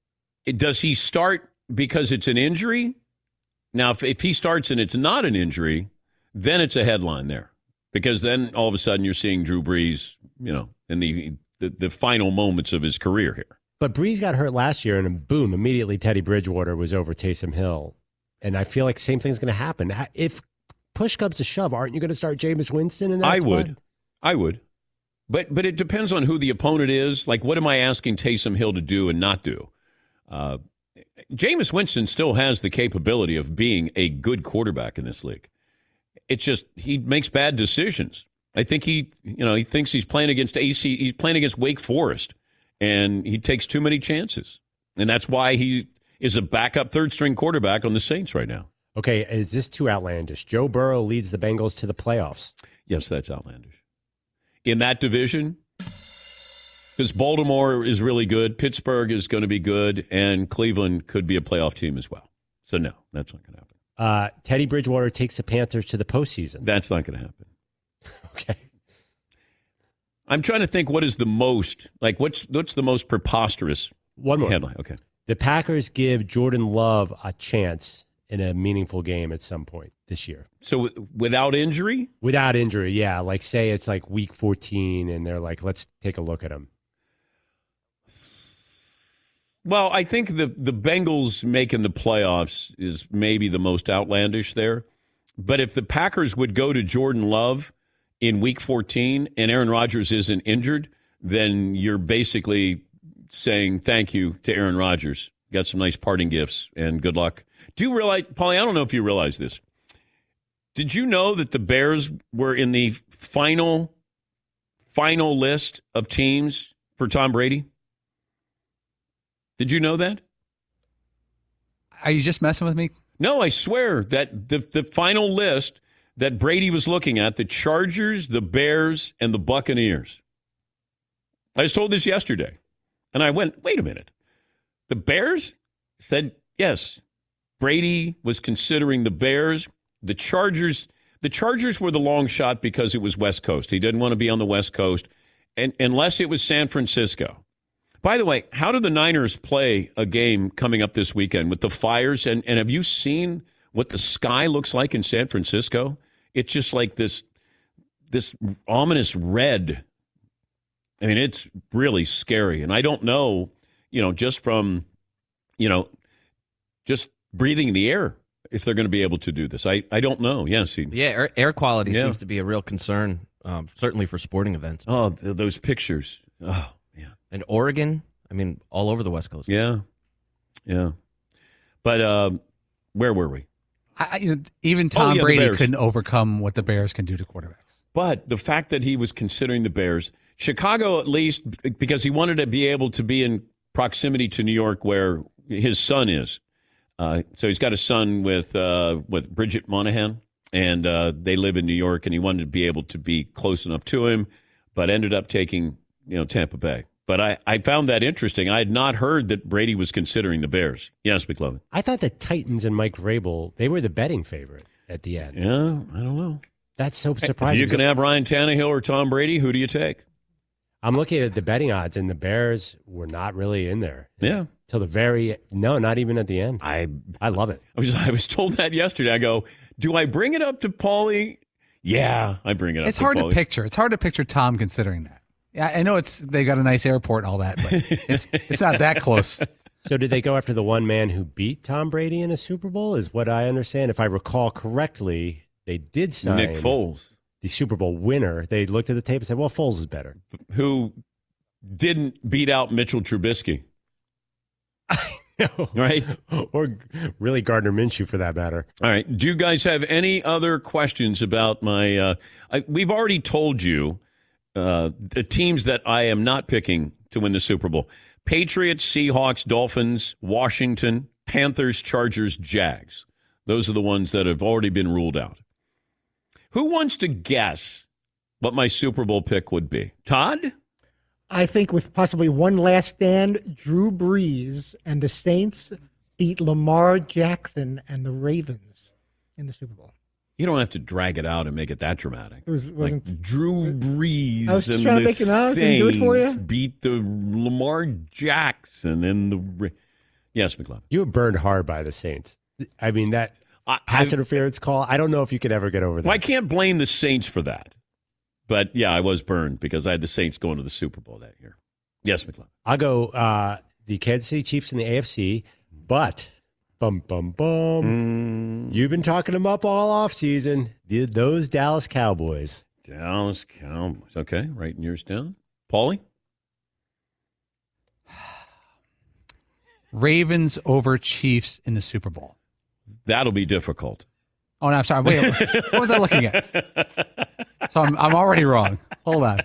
it- does he start because it's an injury? Now, if, if he starts and it's not an injury, then it's a headline there because then all of a sudden you're seeing Drew Brees, you know, in the the, the final moments of his career here. But Brees got hurt last year, and boom, immediately Teddy Bridgewater was over Taysom Hill, and I feel like same thing's going to happen. If push comes to shove, aren't you going to start Jameis Winston? In that I spot? would, I would, but but it depends on who the opponent is. Like, what am I asking Taysom Hill to do and not do? Uh, Jameis Winston still has the capability of being a good quarterback in this league. It's just he makes bad decisions. I think he, you know, he thinks he's playing against AC. He's playing against Wake Forest, and he takes too many chances, and that's why he is a backup third string quarterback on the Saints right now. Okay, is this too outlandish? Joe Burrow leads the Bengals to the playoffs. Yes, that's outlandish. In that division, because Baltimore is really good, Pittsburgh is going to be good, and Cleveland could be a playoff team as well. So no, that's not going to happen. Uh, Teddy Bridgewater takes the Panthers to the postseason. That's not going to happen. Okay. I'm trying to think what is the most like what's what's the most preposterous One more headline. Okay. The Packers give Jordan Love a chance in a meaningful game at some point this year. So w- without injury? Without injury, yeah. Like say it's like week 14 and they're like, let's take a look at him. Well, I think the the Bengals making the playoffs is maybe the most outlandish there. But if the Packers would go to Jordan Love in week 14 and Aaron Rodgers isn't injured, then you're basically saying thank you to Aaron Rodgers got some nice parting gifts, and good luck. Do you realize, Paulie? I don't know if you realize this. Did you know that the Bears were in the final final list of teams for Tom Brady? Did you know that? Are you just messing with me? No, I swear that the the final list that Brady was looking at, the Chargers, the Bears, and the Buccaneers. I was told this yesterday. And I went, wait a minute. The Bears said yes. Brady was considering the Bears. The Chargers, the Chargers were the long shot because it was West Coast. He didn't want to be on the West Coast, and unless it was San Francisco. By the way, how do the Niners play a game coming up this weekend with the fires? And, and have you seen what the sky looks like in San Francisco? It's just like this this ominous red. I mean, it's really scary. And I don't know, you know, just from, you know, just breathing the air if they're going to be able to do this. I, I don't know. Yes. He, Yeah, air, air quality Yeah. seems to be a real concern, um, certainly for sporting events. Oh, th- those pictures. Oh. And Oregon, I mean, all over the West Coast. Yeah. Yeah. But um, where were we? I, I- you know, even Oh, Tom yeah, Brady couldn't overcome what the Bears can do to quarterbacks. But the fact that he was considering the Bears, Chicago at least, because he wanted to be able to be in proximity to New York where his son is. Uh, so he's got a son with uh, with Bridget Moynahan, and uh, they live in New York, and he wanted to be able to be close enough to him, but ended up taking you know Tampa Bay. But I, I found that interesting. I had not heard that Brady was considering the Bears. Yes, McLovin. I thought the Titans and Mike Vrabel, they were the betting favorite at the end. Yeah, I don't know. That's so If surprising. you can have Ryan Tannehill or Tom Brady, who do you take? I'm looking at the betting odds, and the Bears were not really in there. Yeah. Till the very no, not even at the end. I I love it. I was I was told that yesterday. I go, do I bring it up to Paulie? Yeah, I bring it up. It's to hard Paulie. to picture. It's hard to picture Tom considering that. Yeah, I know it's they got a nice airport and all that, but it's it's not that close. So did they go after the one man who beat Tom Brady in a Super Bowl? Is what I understand. If I recall correctly, they did sign Nick Foles, the Super Bowl winner. They looked at the tape and said, "Well, Foles is better." who didn't beat out Mitchell Trubisky. No. Right? or really Gardner Minshew for that matter. All right. Do you guys have any other questions about my? Uh, I, we've already told you uh, the teams that I am not picking to win the Super Bowl: Patriots, Seahawks, Dolphins, Washington, Panthers, Chargers, Jags. Those are the ones that have already been ruled out. Who wants to guess what my Super Bowl pick would be? Todd? I think with possibly one last stand, Drew Brees and the Saints beat Lamar Jackson and the Ravens in the Super Bowl. You don't have to drag it out and make it that dramatic. It was- like wasn't- Drew Brees I was just and trying to the make it out. Didn't do it for Saints you? Beat the Lamar Jackson and the Ra- yes, McLovin. You were burned hard by the Saints. I mean that I, pass I- interference call. I don't know if you could ever get over that. well, I can't blame the Saints for that, but yeah, I was burned because I had the Saints going to the Super Bowl that year. Yes, McLovin. I'll go uh, the Kansas City Chiefs in the AFC, but bum bum bum. Mm. You've been talking them up all off season. The, those Dallas Cowboys. Dallas Cowboys. Okay, writing yours down. Paulie. Ravens over Chiefs in the Super Bowl. That'll be difficult. Oh, no, I'm sorry. Wait, what was I looking at? So I'm, I'm already wrong. Hold on.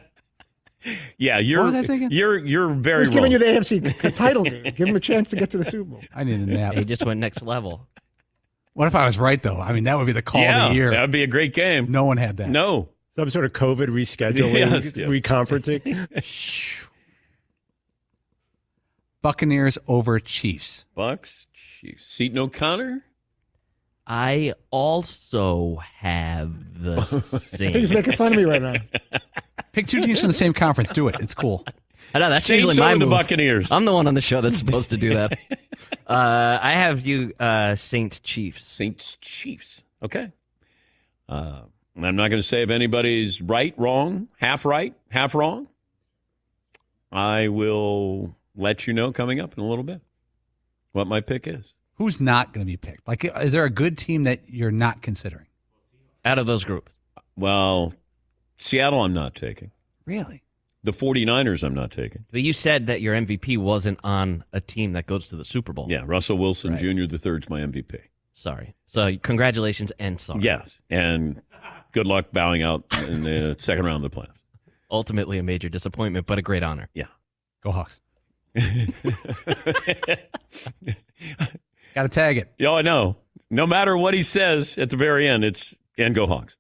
Yeah, you're was I thinking? you're you're very He's giving you the AFC title game. Give him a chance to get to the Super Bowl. I need a nap. He just went next level. What if I was right though? I mean, that would be the call yeah, of the year. that would be a great game. No one had that. No, Some sort of COVID rescheduling, Yes, yeah. reconferencing. Buccaneers over Chiefs. Bucs, Chiefs. Seton O'Connor. I also have the I think he's making fun of me right now. Pick two teams from the same conference. Do it. It's cool. I know that's Saints usually my over the move. Buccaneers. I'm the one on the show that's supposed to do that. uh, I have you uh, Saints Chiefs. Saints Chiefs. Okay. Uh, I'm not going to say if anybody's right, wrong, half right, half wrong. I will let you know coming up in a little bit what my pick is. Who's not going to be picked? Like, is there a good team that you're not considering? Out of those groups, Well, Seattle, I'm not taking. Really? The 49ers, I'm not taking. But you said that your MVP wasn't on a team that goes to the Super Bowl. Yeah, Russell Wilson Right. Jr. the third's my MVP. Sorry. So congratulations and sorry. Yes, and good luck bowing out in the second round of the playoffs. Ultimately a major disappointment, but a great honor. Yeah. Go Hawks. Got to tag it. Yeah, I know. No matter what he says at the very end, it's and go Hawks.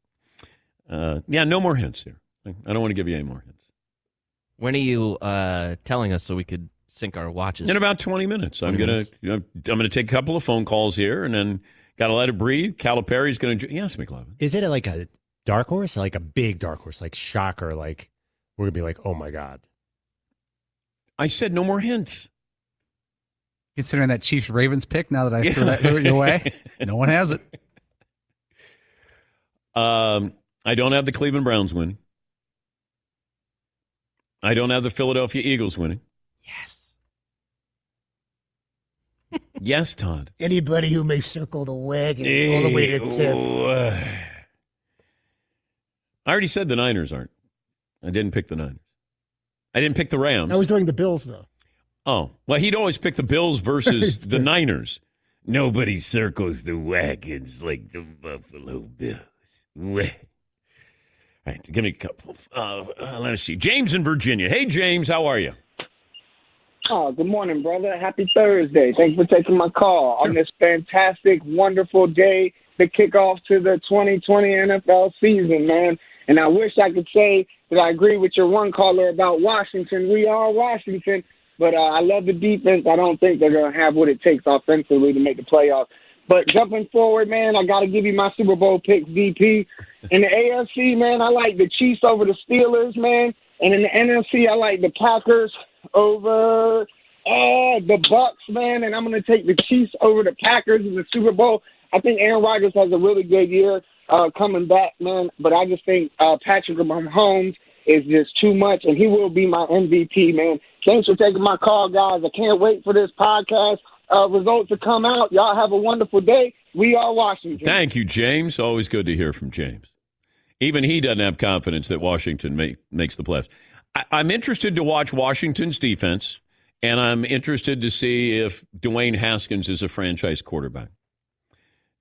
Uh, yeah, no more hints here. I don't want to give you any more hints. When are you uh, telling us so we could sync our watches? In about 20 minutes. I'm gonna minutes. you know, I'm gonna take a couple of phone calls here, and then got to let it breathe. Calipari's going to yes, McLovin. Is it like a dark horse, like a big dark horse, like shocker? Like we're gonna be like, oh my god. I said no more hints. Considering that Chiefs Ravens pick, now that I threw that threw it your way, no one has it. Um, I don't have the Cleveland Browns winning. I don't have the Philadelphia Eagles winning. Yes. yes, Todd. Anybody who may circle the wagon all the way to tip. Uh, I already said the Niners aren't. I didn't pick the Niners. I didn't pick the Rams. I was doing the Bills though. Oh, well, he'd always pick the Bills versus the Niners. Nobody circles the wagons like the Buffalo Bills. Wah. All right, give me a couple. Uh, uh, let us see. James in Virginia. Hey, James, how are you? Oh, good morning, brother. Happy Thursday. Thanks for taking my call on this fantastic, wonderful day, the kickoff to the 2020 NFL season, man. And I wish I could say that I agree with your one caller about Washington. We are Washington, but uh, I love the defense. I don't think they're going to have what it takes offensively to make the playoffs. But jumping forward, man, I got to give you my Super Bowl picks, VP. In the AFC, man, I like the Chiefs over the Steelers, man. And in the NFC, I like the Packers over uh, the Bucs, man. And I'm going to take the Chiefs over the Packers in the Super Bowl. I think Aaron Rodgers has a really good year uh, coming back, man. But I just think uh, Patrick Mahomes is just too much, and he will be my MVP, man. Thanks for taking my call, guys. I can't wait for this podcast uh, results to come out. Y'all have a wonderful day. We are Washington. Thank you, James. Always good to hear from James. Even he doesn't have confidence that Washington make, makes the playoffs. I, I'm interested to watch Washington's defense, and I'm interested to see if Dwayne Haskins is a franchise quarterback.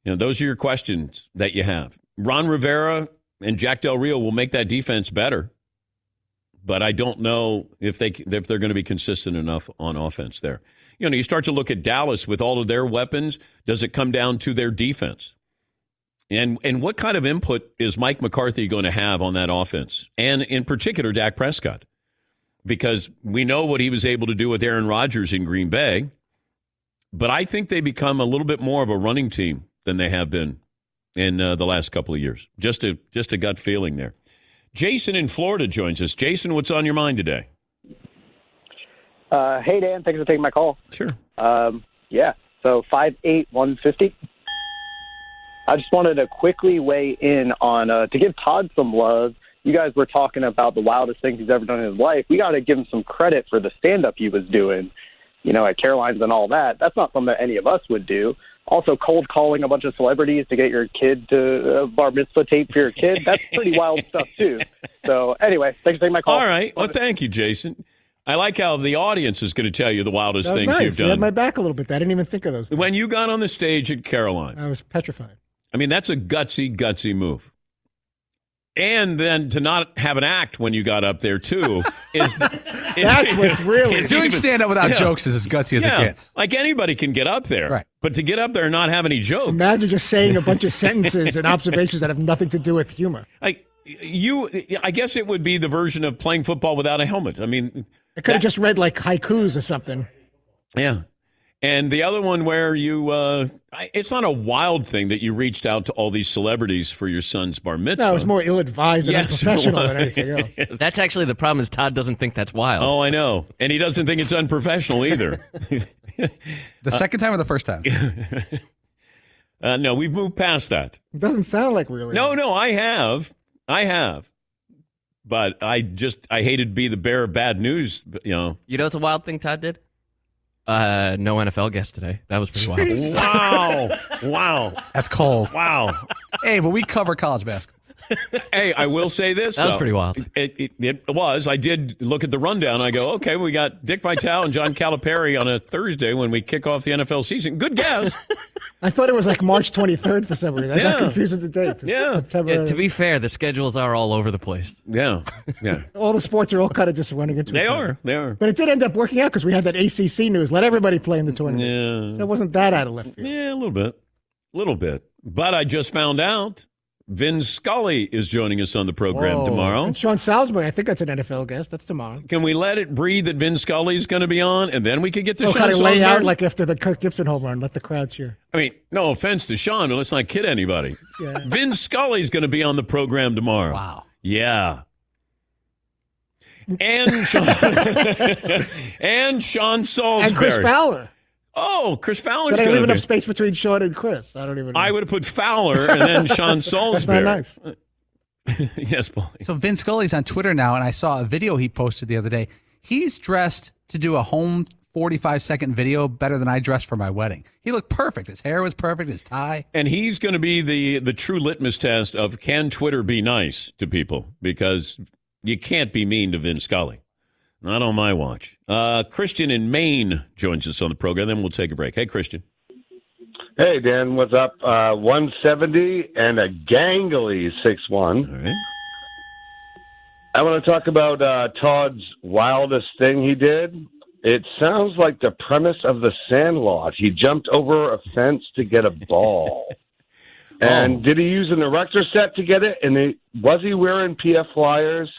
You know, those are your questions that you have. Ron Rivera and Jack Del Rio will make that defense better, but I don't know if they if they're going to be consistent enough on offense there. You know, you start to look at Dallas with all of their weapons. Does it come down to their defense? And and what kind of input is Mike McCarthy going to have on that offense? And in particular, Dak Prescott, because we know what he was able to do with Aaron Rodgers in Green Bay, but I think they become a little bit more of a running team than they have been in uh, the last couple of years. Just a just a gut feeling there. Jason in Florida joins us. Jason, what's on your mind today? Uh, hey Dan, thanks for taking my call. Sure. Um, yeah. So five eight one fifty. I just wanted to quickly weigh in on uh, to give Todd some love. You guys were talking about the wildest things he's ever done in his life. We got to give him some credit for the stand up he was doing, you know, at Caroline's and all that. That's not something that any of us would do. Also, cold calling a bunch of celebrities to get your kid to uh, bar mitzvah tape for your kid. That's pretty wild stuff too. So anyway, thanks for taking my call. All right. Well, thank you, Jason. I like how the audience is going to tell you the wildest That was things nice. you've You had my back a little bit. I didn't even think of those. Things. When you got on the stage at Caroline, I was petrified. I mean, that's a gutsy, gutsy move. And then to not have an act when you got up there too is That's what's really- is Doing stand-up without jokes is as gutsy as it gets. Like anybody can get up there, right? But to get up there and not have any jokes, Imagine just saying a bunch of sentences and observations that have nothing to do with humor. like you, I guess it would be the version of playing football without a helmet. I mean, I could have just read like haikus or something. Yeah. And the other one where you, uh, it's not a wild thing that you reached out to all these celebrities for your son's bar mitzvah. No, it was more ill-advised and Yes, unprofessional than anything else. That's actually the problem. Is Todd doesn't think that's wild. Oh, I know. And he doesn't think it's unprofessional either. The second time or the first time? Uh, no, we've moved past that. It doesn't sound like really. No, no, I have. I have. But I just, I hated to be the bearer of bad news, you know. You know what's a wild thing Todd did? Uh, no NFL guest today. That was pretty wild. Wow. wow. That's cold. Wow. Hey, but we cover college basketball. Hey, I will say this. That was pretty wild. It, it, it was. I did look at the rundown. I go, okay, we got Dick Vitale and John Calipari on a Thursday when we kick off the NFL season. Good guess. I thought it was like March 23rd for some reason. I got confused with the dates. It's Yeah. September. Yeah, to be fair, the schedules are all over the place. Yeah, yeah. all the sports are all kind of just running into They each other. They are. They are. But it did end up working out because we had that ACC news. Let everybody play in the tournament. Yeah. So it wasn't that out of left field. Yeah, a little bit. A little bit. But I just found out Vin Scully is joining us on the program Whoa. tomorrow. And Sean Salisbury, I think that's an NFL guest. That's tomorrow. Can we let it breathe that Vin Scully's going to be on, and then we could get to Oh, Sean kind of lay out like after the Kirk Gibson home run. Let the crowd cheer. I mean, no offense to Sean, but let's not kid anybody. Yeah. Vin Scully's going to be on the program tomorrow. Wow. Yeah. And Sean, and Sean Salisbury. And Chris Fowler. Oh, Chris Fowler's Did I going leave enough be. space between Sean and Chris? I don't even know. I would have put Fowler and then Sean Salisbury. That's not nice. yes, Paul. So Vin Scully's on Twitter now, and I saw a video he posted the other day. He's dressed to do a home 45 second video better than I dressed for my wedding. He looked perfect. His hair was perfect. His tie. And he's going to be the the true litmus test of can Twitter be nice to people because you can't be mean to Vin Scully. Not on my watch. Uh, Christian in Maine joins us on the program. Then we'll take a break. Hey, Christian. Hey, Dan, what's up? Uh, 170 and a gangly 6'1. All right. I want to talk about uh, Todd's wildest thing he did. It sounds like the premise of The Sandlot. He jumped over a fence to get a ball. and Oh. did he use an erector set to get it? And he, was he wearing PF Flyers?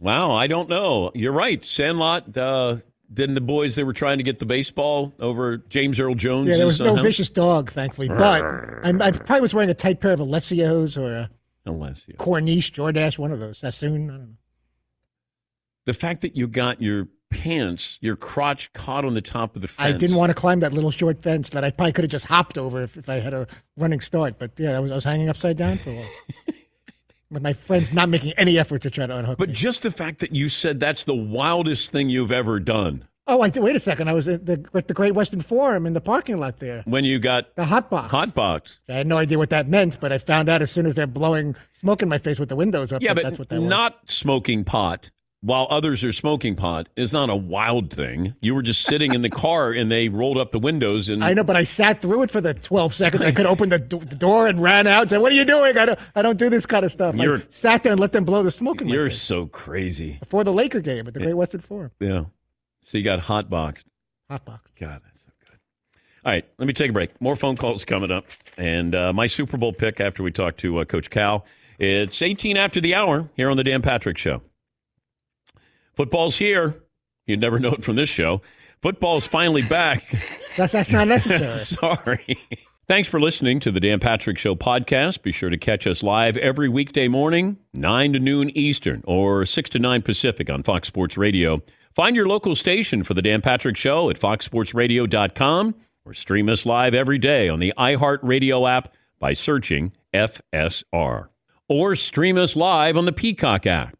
Wow, I don't know. You're right. Sandlot. Uh, didn't the boys they were trying to get the baseball over James Earl Jones? Yeah, there was no vicious dog, thankfully. But I'm, I probably was wearing a tight pair of Alessios or a Alessio. Corniche, Jordache, one of those. Sassoon. I don't know. The fact that you got your pants, your crotch caught on the top of the fence. I didn't want to climb that little short fence that I probably could have just hopped over if, if I had a running start. But yeah, I was, I was hanging upside down for a while. With my friends not making any effort to try to unhook But me. just the fact that you said that's the wildest thing you've ever done Oh, I did. Wait a second. I was at the, at the Great Western Forum in the parking lot there. when you got The hot box. hot box. I had no idea what that meant, but I found out as soon as they're blowing smoke in my face with the windows up. Yeah, but that's what that was. not smoking pot while others are smoking pot is not a wild thing. You were just sitting in the car and they rolled up the windows and I know, but I sat through it for the 12 seconds. I could open the, do- the door and ran out and said, What are you doing? I don't, I don't do this kind of stuff. You're- I sat there and let them blow the smoke in my you're face so crazy. before the Laker game at the Great Western Forum. Yeah. So you got hot box. Hot box. God, that's so good. All right, let me take a break. More phone calls coming up, and uh, my Super Bowl pick after we talk to uh, Coach Cal. It's 18 after the hour here on the Dan Patrick Show. Football's here. You'd never know it from this show. Football's finally back. That's, that's not necessary. Sorry. Thanks for listening to the Dan Patrick Show podcast. Be sure to catch us live every weekday morning, 9 to noon Eastern or 6 to 9 Pacific on Fox Sports Radio. Find your local station for the Dan Patrick Show at foxsportsradio.com or stream us live every day on the iHeartRadio app by searching FSR. Or stream us live on the Peacock app.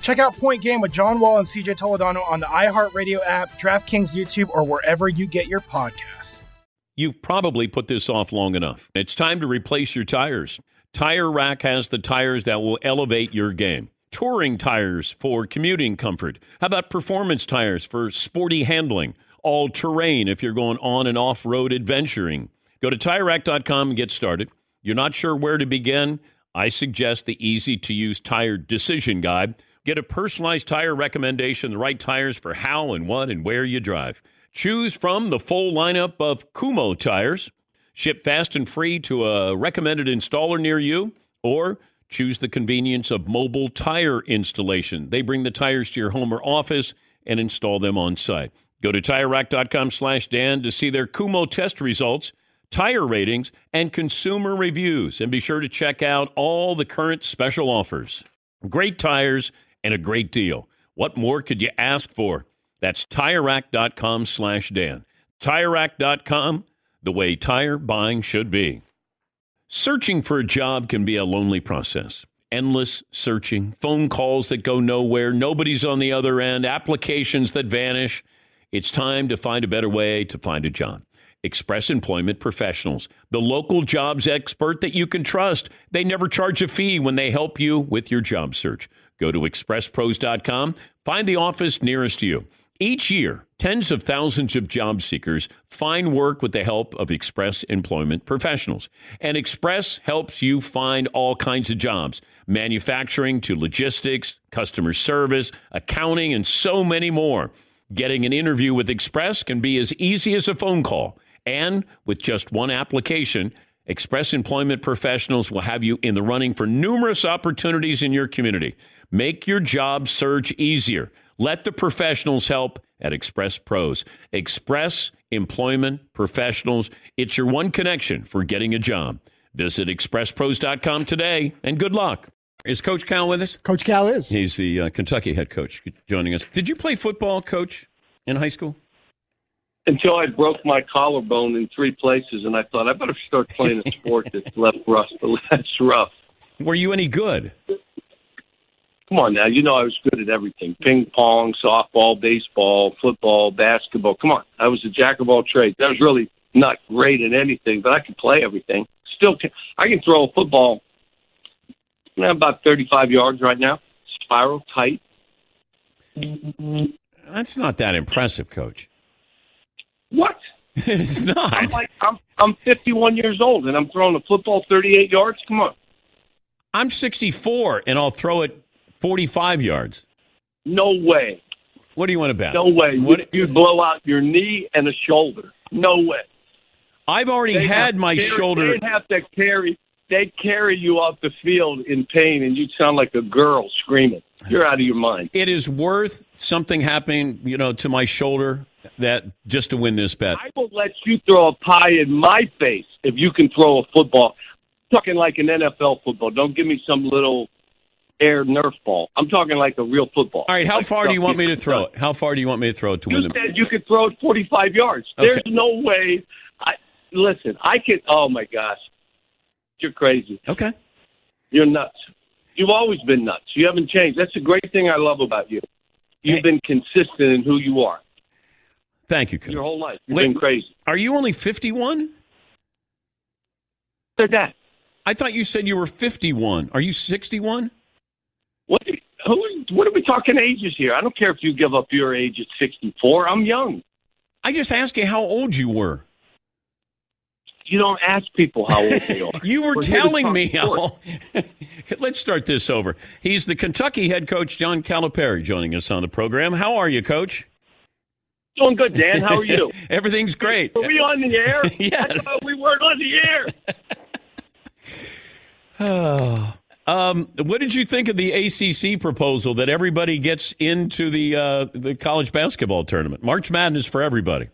Check out Point Game with John Wall and CJ Toledano on the iHeartRadio app, DraftKings YouTube, or wherever you get your podcasts. You've probably put this off long enough. It's time to replace your tires. Tire Rack has the tires that will elevate your game. Touring tires for commuting comfort. How about performance tires for sporty handling? All terrain if you're going on and off road adventuring. Go to tirerack.com and get started. You're not sure where to begin? I suggest the easy to use tire decision guide. Get a personalized tire recommendation, the right tires for how and what and where you drive. Choose from the full lineup of Kumho tires. Ship fast and free to a recommended installer near you, or choose the convenience of mobile tire installation. They bring the tires to your home or office and install them on site. Go to TireRack.com slash Dan to see their Kumho test results, tire ratings, and consumer reviews. And be sure to check out all the current special offers. Great tires and a great deal. What more could you ask for? That's TireRack.com slash Dan. TireRack.com, the way tire buying should be. Searching for a job can be a lonely process. Endless searching, phone calls that go nowhere, nobody's on the other end, applications that vanish. It's time to find a better way to find a job. Express Employment Professionals, the local jobs expert that you can trust. They never charge a fee when they help you with your job search. Go to expresspros.com, find the office nearest to you. Each year, tens of thousands of job seekers find work with the help of Express Employment Professionals. And Express helps you find all kinds of jobs manufacturing to logistics, customer service, accounting, and so many more. Getting an interview with Express can be as easy as a phone call. And with just one application, Express Employment Professionals will have you in the running for numerous opportunities in your community. Make your job search easier. Let the professionals help at Express Pros. Express Employment Professionals. It's your one connection for getting a job. Visit expresspros.com today and good luck. Is Coach Cal with us? Coach Cal is. He's the uh, Kentucky head coach joining us. Did you play football, coach, in high school? Until I broke my collarbone in three places, and I thought I better start playing a sport that's less rough. That's rough. Were you any good? Come on now, you know I was good at everything: ping pong, softball, baseball, football, basketball. Come on, I was a jack of all trades. I was really not great at anything, but I could play everything. Still, can, I can throw a football about thirty-five yards right now, spiral tight. That's not that impressive, coach. What? it's not. I'm like I'm I'm 51 years old and I'm throwing a football 38 yards. Come on. I'm 64 and I'll throw it 45 yards. No way. What do you want to bet? No way. What- You, blow out your knee and a shoulder. No way. I've already They had have- my they- shoulder. They'd have to carry. They carry you off the field in pain, and you'd sound like a girl screaming. You're out of your mind. It is worth something happening, you know, to my shoulder that just to win this bet. I will let you throw a pie in my face if you can throw a football. I'm talking like an NFL football. Don't give me some little air Nerf ball. I'm talking like a real football. All right, how Like far do you want me to throw it? How far do you want me to throw it to You win the said you could throw it 45 yards. Okay. There's no way. I listen. I can. Oh my gosh, you're crazy. Okay, you're nuts. You've always been nuts. You haven't changed. That's the great thing I love about you. You've been consistent in who you are Thank you, coach. your whole life. You've Wait, been crazy. Are you only 51? Said that. I thought you said you were 51. Are you 61? What? Who? What are we talking ages here? I don't care if you give up your age at 64. I'm young. I just asked you how old you were. You don't ask people how old they are. You were We're telling me how. Let's start this over. He's the Kentucky head coach, John Calipari, joining us on the program. How are you, coach? Doing good, Dan. How are you? Everything's great. Are we on the air? Yes. We weren't on the air. Oh. Um, what did you think of the ACC proposal that everybody gets into the uh, the college basketball tournament? March Madness for everybody.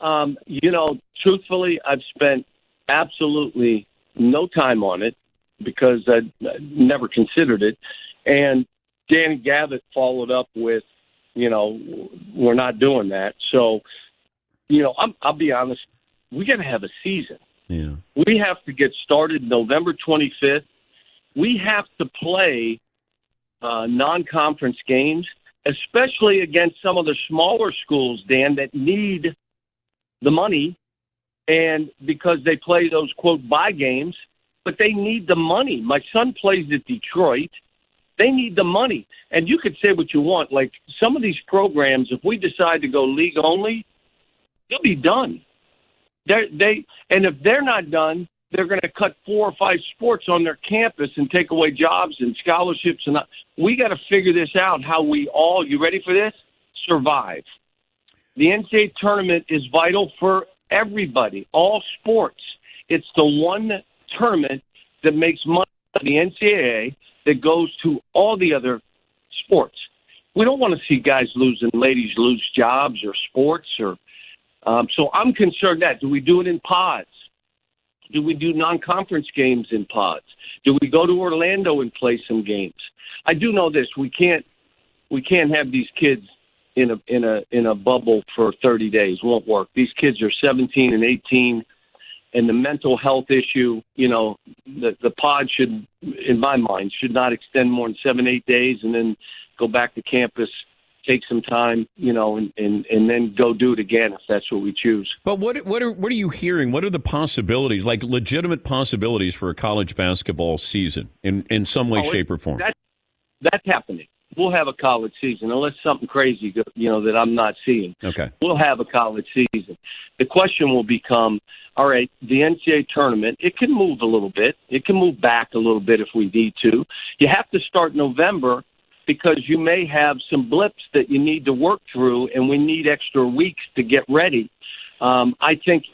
Um, you know, truthfully, I've spent absolutely no time on it because I never considered it. And Danny Gavitt followed up with, you know, we're not doing that. So, you know, I'm, I'll be honest, we got to have a season. Yeah. We have to get started November 25th we have to play uh, non-conference games, especially against some of the smaller schools, Dan, that need the money, and because they play those quote buy games, but they need the money. My son plays at Detroit. They need the money, and you could say what you want. Like some of these programs, if we decide to go league only, they'll be done. They're, they and if they're not done, they're going to cut four or five sports on their campus and take away jobs and scholarships. And uh, we got to figure this out. How we all, you ready for this? Survive. The NCAA tournament is vital for everybody, all sports. It's the one tournament that makes money for the NCAA that goes to all the other sports. We don't want to see guys lose and ladies lose jobs or sports or. Um, so I'm concerned that do we do it in pods? Do we do non-conference games in pods? Do we go to Orlando and play some games? I do know this: we can't we can't have these kids in a in a in a bubble for 30 days. Won't work. These kids are 17 and 18, and the mental health issue. You know, the the pod should, in my mind, should not extend more than seven eight days, and then go back to campus take some time, you know, and, and, and then go do it again if that's what we choose. But what what are what are you hearing? What are the possibilities, like legitimate possibilities for a college basketball season in in some way, Oh, shape, or form? That, that's happening. We'll have a college season unless something crazy, you know, that I'm not seeing. Okay. We'll have a college season. The question will become, all right, the NCAA tournament, it can move a little bit. It can move back a little bit if we need to. You have to start November because you may have some blips that you need to work through, and we need extra weeks to get ready. Um, I think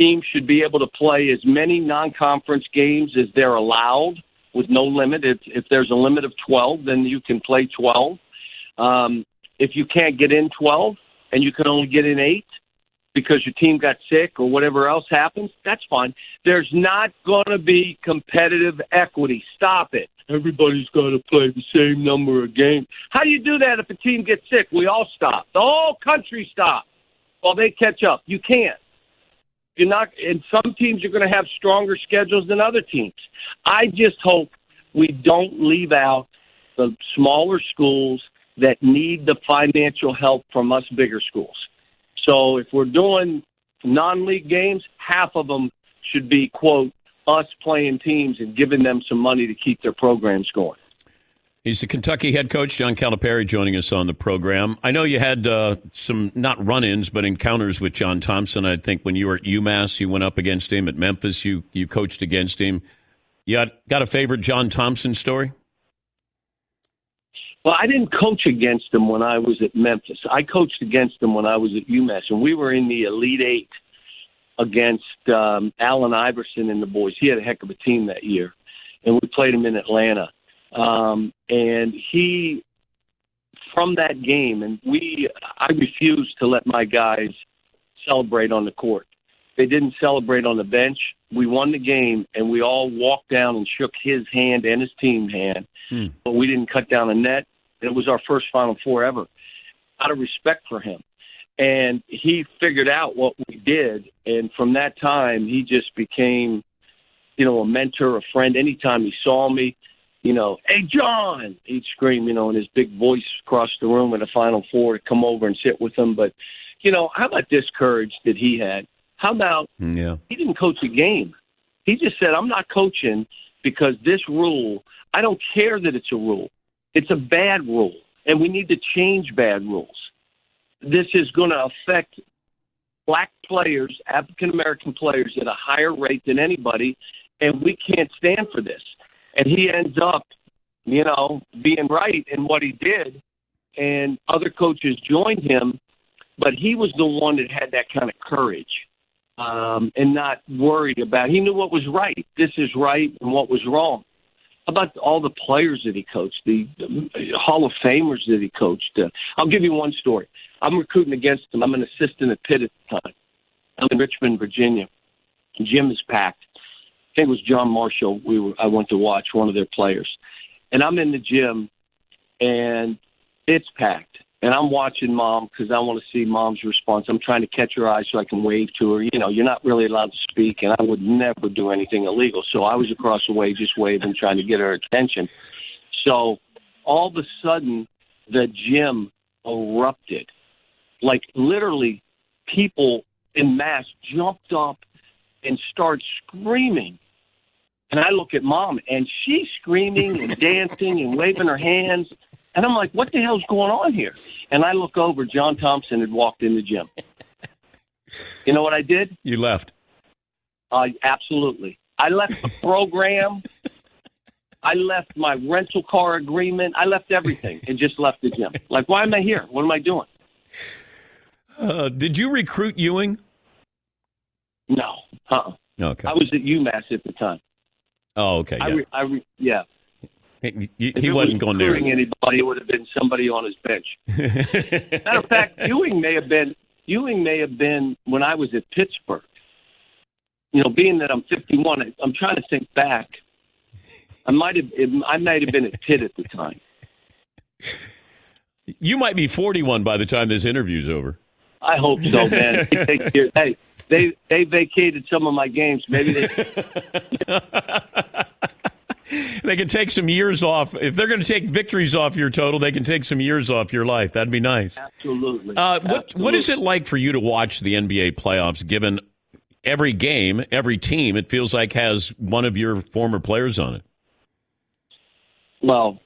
teams should be able to play as many non-conference games as they're allowed with no limit. If, if there's a limit of 12, then you can play 12. Um, if you can't get in 12 and you can only get in eight because your team got sick or whatever else happens, that's fine. There's not going to be competitive equity. Stop it. Everybody's got to play the same number of games. How do you do that if a team gets sick? We all stop. The whole country stops while they catch up. You can't. You're not, and some teams are going to have stronger schedules than other teams. I just hope we don't leave out the smaller schools that need the financial help from us bigger schools. So if we're doing non-league games, half of them should be quote us playing teams and giving them some money to keep their programs going. He's the Kentucky head coach, John Calipari, joining us on the program. I know you had uh, some, not run ins, but encounters with John Thompson. I think when you were at UMass, you went up against him. At Memphis, you, you coached against him. You got, got a favorite John Thompson story? Well, I didn't coach against him when I was at Memphis. I coached against him when I was at UMass, and we were in the Elite Eight against um, Allen Iverson and the boys. He had a heck of a team that year, and we played him in Atlanta. Um, and he, from that game, and we, I refused to let my guys celebrate on the court. They didn't celebrate on the bench. We won the game, and we all walked down and shook his hand and his team hand. But we didn't cut down a net. And it was our first Final Four ever, out of respect for him. And he figured out what we did, and from that time, he just became, you know, a mentor, a friend. Anytime he saw me, you know, hey John, he'd scream, you know, in his big voice across the room in the Final Four to come over and sit with him. But, you know, how about this courage that he had? How about mm, Yeah. he didn't coach a game. He just said, I'm not coaching because this rule, I don't care that it's a rule. It's a bad rule, and we need to change bad rules. This is going to affect black players, African American players, at a higher rate than anybody, and we can't stand for this. And he ends up, you know, being right in what he did, and other coaches joined him, but he was the one that had that kind of courage um, and not worried about. He knew what was right. This is right, and what was wrong. About all the players that he coached, the, the Hall of Famers that he coached? Uh, I'll give you one story. I'm recruiting against him. I'm an assistant at Pitt at the time. I'm in Richmond, Virginia. Gym is packed. I think it was John Marshall. We were. I went to watch one of their players, and I'm in the gym, and it's packed. and I'm watching mom because I want to see mom's response. I'm trying to catch her eye so I can wave to her. You know, you're not really allowed to speak, and I would never do anything illegal. So I was across the way just waving, trying to get her attention. So all of a sudden, the gym erupted. Like literally, people in mass jumped up and started screaming. And I look at mom, and she's screaming and dancing and waving her hands. And I'm like, what the hell's going on here? And I look over, John Thompson had walked in the gym. You know what I did? You left. Uh, absolutely. I left the program. I left my rental car agreement. I left everything and just left the gym. Like, why am I here? What am I doing? Uh, did you recruit Ewing? No. Uh-uh. Okay. I was at UMass at the time. Oh, okay. I, Yeah. re- I re- yeah. He, he- If he wasn't was going there. anybody, it would have been somebody on his bench. Matter of fact, Ewing may have been Ewing may have been when I was at Pittsburgh. You know, being that I'm 51, I- I'm trying to think back. I might have I might have been at Pitt at the time. You might be 41 by the time this interview's over. I hope so, man. Take care- hey, they they vacated some of my games. Maybe they They can take some years off. If they're going to take victories off your total, they can take some years off your life. That'd be nice. absolutely. Uh, what what is it like for you to watch the NBA playoffs? Given every game, every team, it feels like has one of your former players on it. well,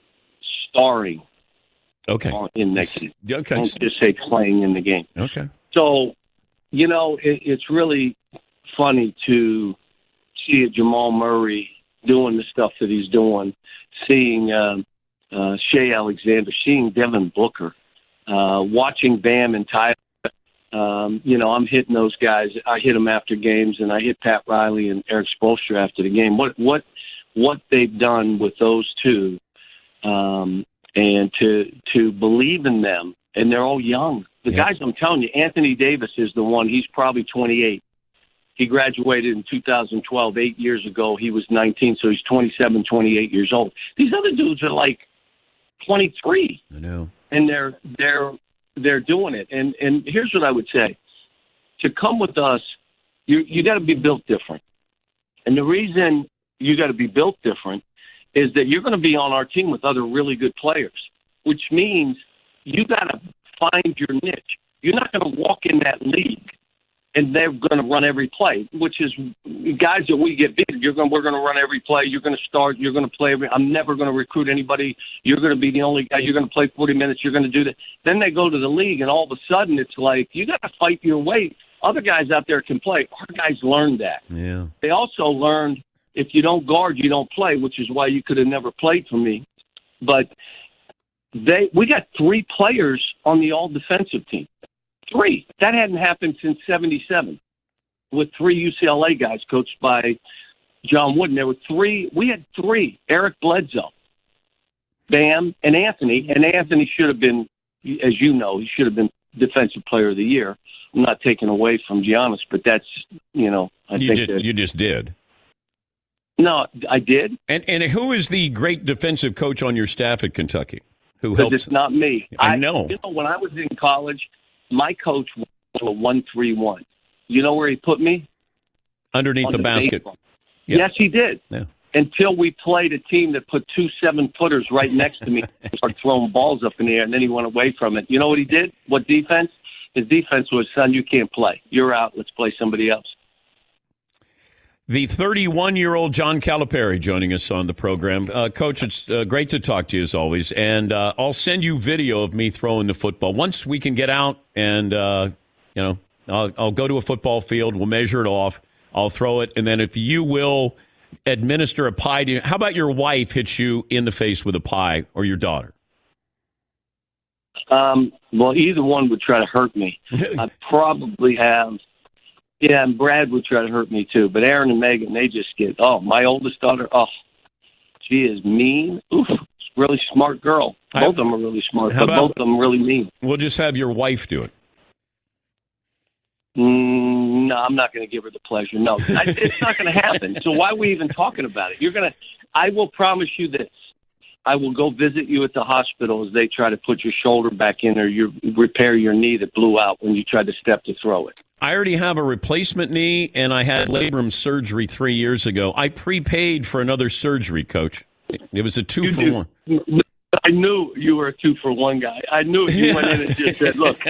starring Okay. in the game. Okay. Don't just say playing in the game. Okay. So, you know, it, it's really funny to see a Jamal Murray doing the stuff that he's doing, seeing um, uh, Shai Alexander, seeing Devin Booker, uh, watching Bam and Tyler. Um, you know, I'm hitting those guys. I hit them after games, and I hit Pat Riley and Erik Spoelstra after the game. What what what they've done with those two, um, and to to believe in them, and they're all young. The Yeah. guys I'm telling you, Anthony Davis is the one. He's probably 28. He graduated in 2012, eight years ago. He was 19, so he's 27, 28 years old. These other dudes are like 23 I know. and they're they're they're doing it. And and here's what I would say: to come with us, you you got to be built different. And the reason you got to be built different is that you're going to be on our team with other really good players, which means you got to find your niche. You're not going to walk in that league and they're going to run every play, which is guys that we get beat. You're going, we're going to run every play. You're going to start. You're going to play. Every, I'm never going to recruit anybody. You're going to be the only guy. You're going to play 40 minutes. You're going to do that. Then they go to the league, and all of a sudden, it's like you got to fight your way. Other guys out there can play. Our guys learned that. Yeah. They also learned if you don't guard, you don't play, which is why you could have never played for me. But they, we got three players on the all defensive team. Three. That hadn't happened since '77 with three UCLA guys coached by John Wooden. There were three. We had three. Eric Bledsoe, Bam, and Anthony. And Anthony should have been, as you know, he should have been Defensive Player of the Year. I'm not taking away from Giannis, but that's you know I you think just that, you just did. no, I did. And and who is the great defensive coach on your staff at Kentucky? Who Because helps? it's not me. I know. You know, when I was in college, my coach was a one three one. You know where he put me? underneath On the, basket. Yeah. Yes, he did. Yeah. Until we played a team that put two seven footers right next to me and started throwing balls up in the air, and then he went away from it. You know what he did? What defense? His defense was, son, you can't play. You're out. Let's play somebody else. The 31 year old John Calipari joining us on the program. Uh, Coach, it's uh, great to talk to you as always. And uh, I'll send you video of me throwing the football. Once we can get out and, uh, you know, I'll, I'll go to a football field, we'll measure it off, I'll throw it. And then if you will administer a pie to how about your wife hits you in the face with a pie or your daughter? Um, well, either one would try to hurt me. I probably have. Yeah, and Brad would try to hurt me too. But Erin and Megan, they just get. Oh, my oldest daughter. Oh, she is mean. Oof, really smart girl. Both of them are really smart, but about- both of them really mean. We'll just have your wife do it. Mm, no, I'm not going to give her the pleasure. No, I, it's not going to happen. So why are we even talking about it? You're going to. I will promise you this. I will go visit you at the hospital as they try to put your shoulder back in or your repair your knee that blew out when you tried to step to throw it. I already have a replacement knee, and I had labrum surgery three years ago. I prepaid for another surgery, Coach. It was a two You for do. one. I knew you were a two for one guy. I knew you went in and just said, "Look,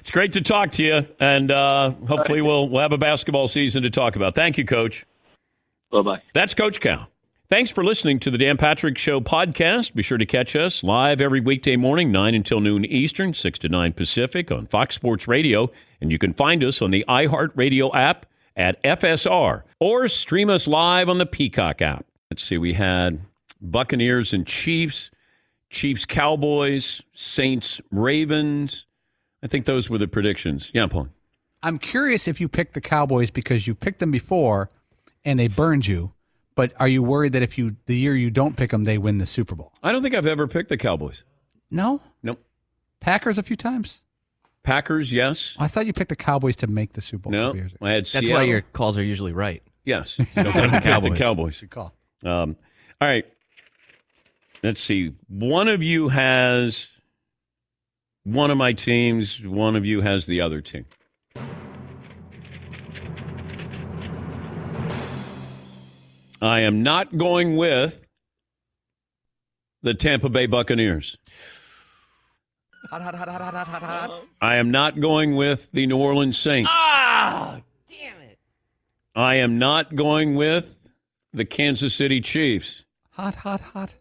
It's great to talk to you, and uh, hopefully we'll we'll have a basketball season to talk about. Thank you, Coach. Bye bye. That's Coach Cal. Thanks for listening to the Dan Patrick Show podcast. Be sure to catch us live every weekday morning, 9 until noon Eastern, 6 to 9 Pacific on Fox Sports Radio. And you can find us on the iHeartRadio app at FSR or stream us live on the Peacock app. Let's see, we had Buccaneers and Chiefs, Chiefs Cowboys, Saints Ravens. I think those were the predictions. Yeah, Paul. I'm curious if you picked the Cowboys because you picked them before and they burned you. But are you worried that if you the year you don't pick them, they win the Super Bowl? I don't think I've ever picked the Cowboys. No. Nope. Packers a few times. Packers, yes. I thought you picked the Cowboys to make the Super Bowl. No, couple years ago. I had That's Seattle. why your calls are usually right. Yes. You don't have to pick the Cowboys. Good call. Um, all right. Let's see. One of you has one of my teams. One of you has the other team. I am not going with the Tampa Bay Buccaneers. Hot, hot, hot, hot, hot, hot, hot. I am not going with the New Orleans Saints. Ah, damn it. I am not going with the Kansas City Chiefs. Hot, hot, hot.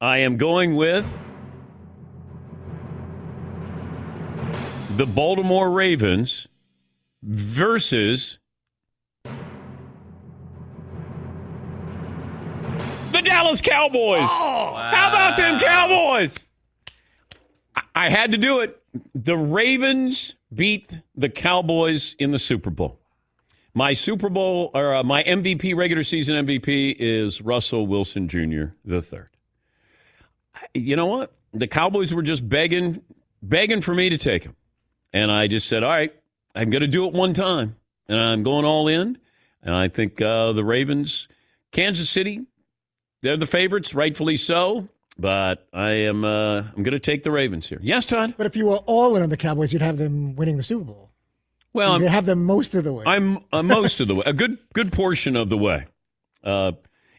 I am going with the Baltimore Ravens versus the Dallas Cowboys. How about them Cowboys? I- I had to do it. The Ravens beat the Cowboys in the Super Bowl. My Super Bowl or uh, my MVP, regular season MVP, is Russell Wilson Jr. the third. You know what? The Cowboys were just begging, begging for me to take him, and I just said, "All right, I'm going to do it one time, and I'm going all in." And I think uh, the Ravens, Kansas City, they're the favorites, rightfully so. But I am, uh, I'm going to take the Ravens here. Yes, Todd. But if you were all in on the Cowboys, you'd have them winning the Super Bowl. Well, you I'm, have them most of the way. I'm uh, most of the way, a good good portion of the way. Uh,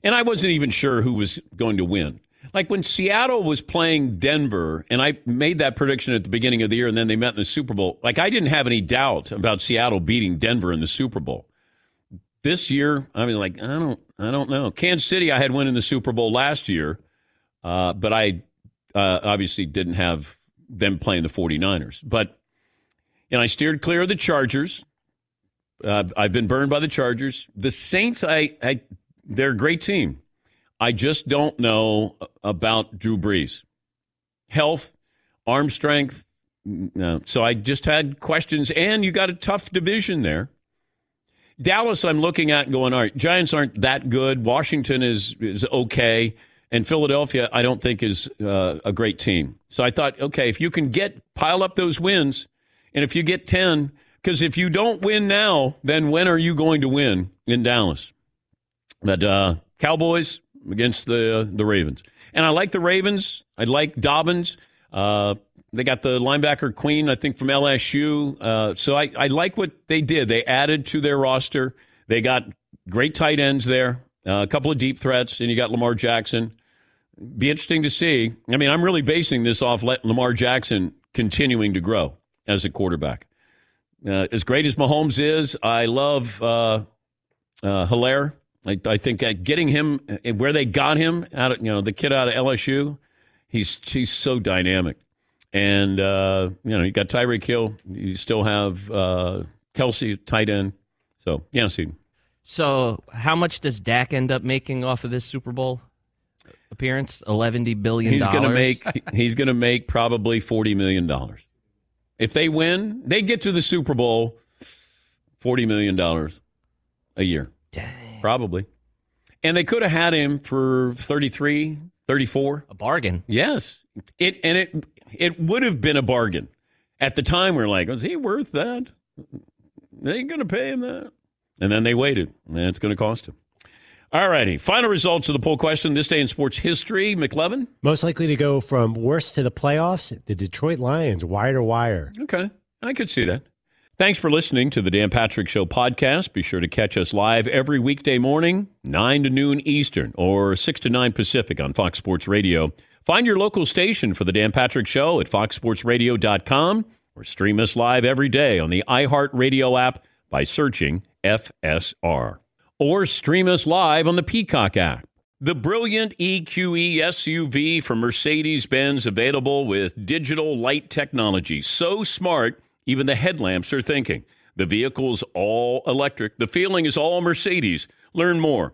and I wasn't even sure who was going to win. Like when Seattle was playing Denver, and I made that prediction at the beginning of the year, and then they met in the Super Bowl. Like I didn't have any doubt about Seattle beating Denver in the Super Bowl. This year, I mean, like I don't, I don't know. Kansas City, I had win in the Super Bowl last year, uh, but I uh, obviously didn't have them playing the 49ers. But and I steered clear of the Chargers. Uh, I've been burned by the Chargers. The Saints, I, I, they're a great team. I just don't know about Drew Brees, health, arm strength. No. So I just had questions, and you got a tough division there. Dallas, I'm looking at going, all right, Giants aren't that good. Washington is is okay, and Philadelphia, I don't think is uh, a great team. So I thought, okay, if you can get pile up those wins, and if you get ten, because if you don't win now, then when are you going to win in Dallas? But uh, Cowboys against the the Ravens, and I like the Ravens. I like Dobbins. Uh, they got the linebacker Queen, I think, from LSU. Uh, so I, I like what they did. They added to their roster. They got great tight ends there, uh, a couple of deep threats, and you got Lamar Jackson. Be interesting to see. I mean, I'm really basing this off Lamar Jackson continuing to grow as a quarterback. Uh, as great as Mahomes is, I love uh, uh, Helaire. I, I think getting him where they got him out of you know the kid out of LSU, he's he's so dynamic. And, uh, you know, you got Tyreek Hill. You still have uh, Kelce, tight end. So, yeah, see. So, how much does Dak end up making off of this Super Bowl appearance? Eleven billion He's dollars. going to make he's going to make probably forty million dollars. If they win, they get to the Super Bowl. Forty million dollars a year, Dang. probably. And they could have had him for 33, 34. a bargain. Yes, it and it it would have been a bargain. At the time, we are like, is he worth that? They ain't going to pay him that. And then they waited, and it's going to cost him. All righty. Final results of the poll question this day in sports history. McLovin? Most likely to go from worst to the playoffs, the Detroit Lions, wire to wire. Okay. I could see that. Thanks for listening to the Dan Patrick Show podcast. Be sure to catch us live every weekday morning, 9 to noon Eastern or 6 to 9 Pacific on Fox Sports Radio. Find your local station for the Dan Patrick Show at foxsportsradio.com or stream us live every day on the iHeartRadio app by searching FSR or stream us live on the Peacock app. The brilliant EQE SUV from Mercedes Benz available with digital light technology. So smart, even the headlamps are thinking. The vehicle's all electric. The feeling is all Mercedes. Learn more.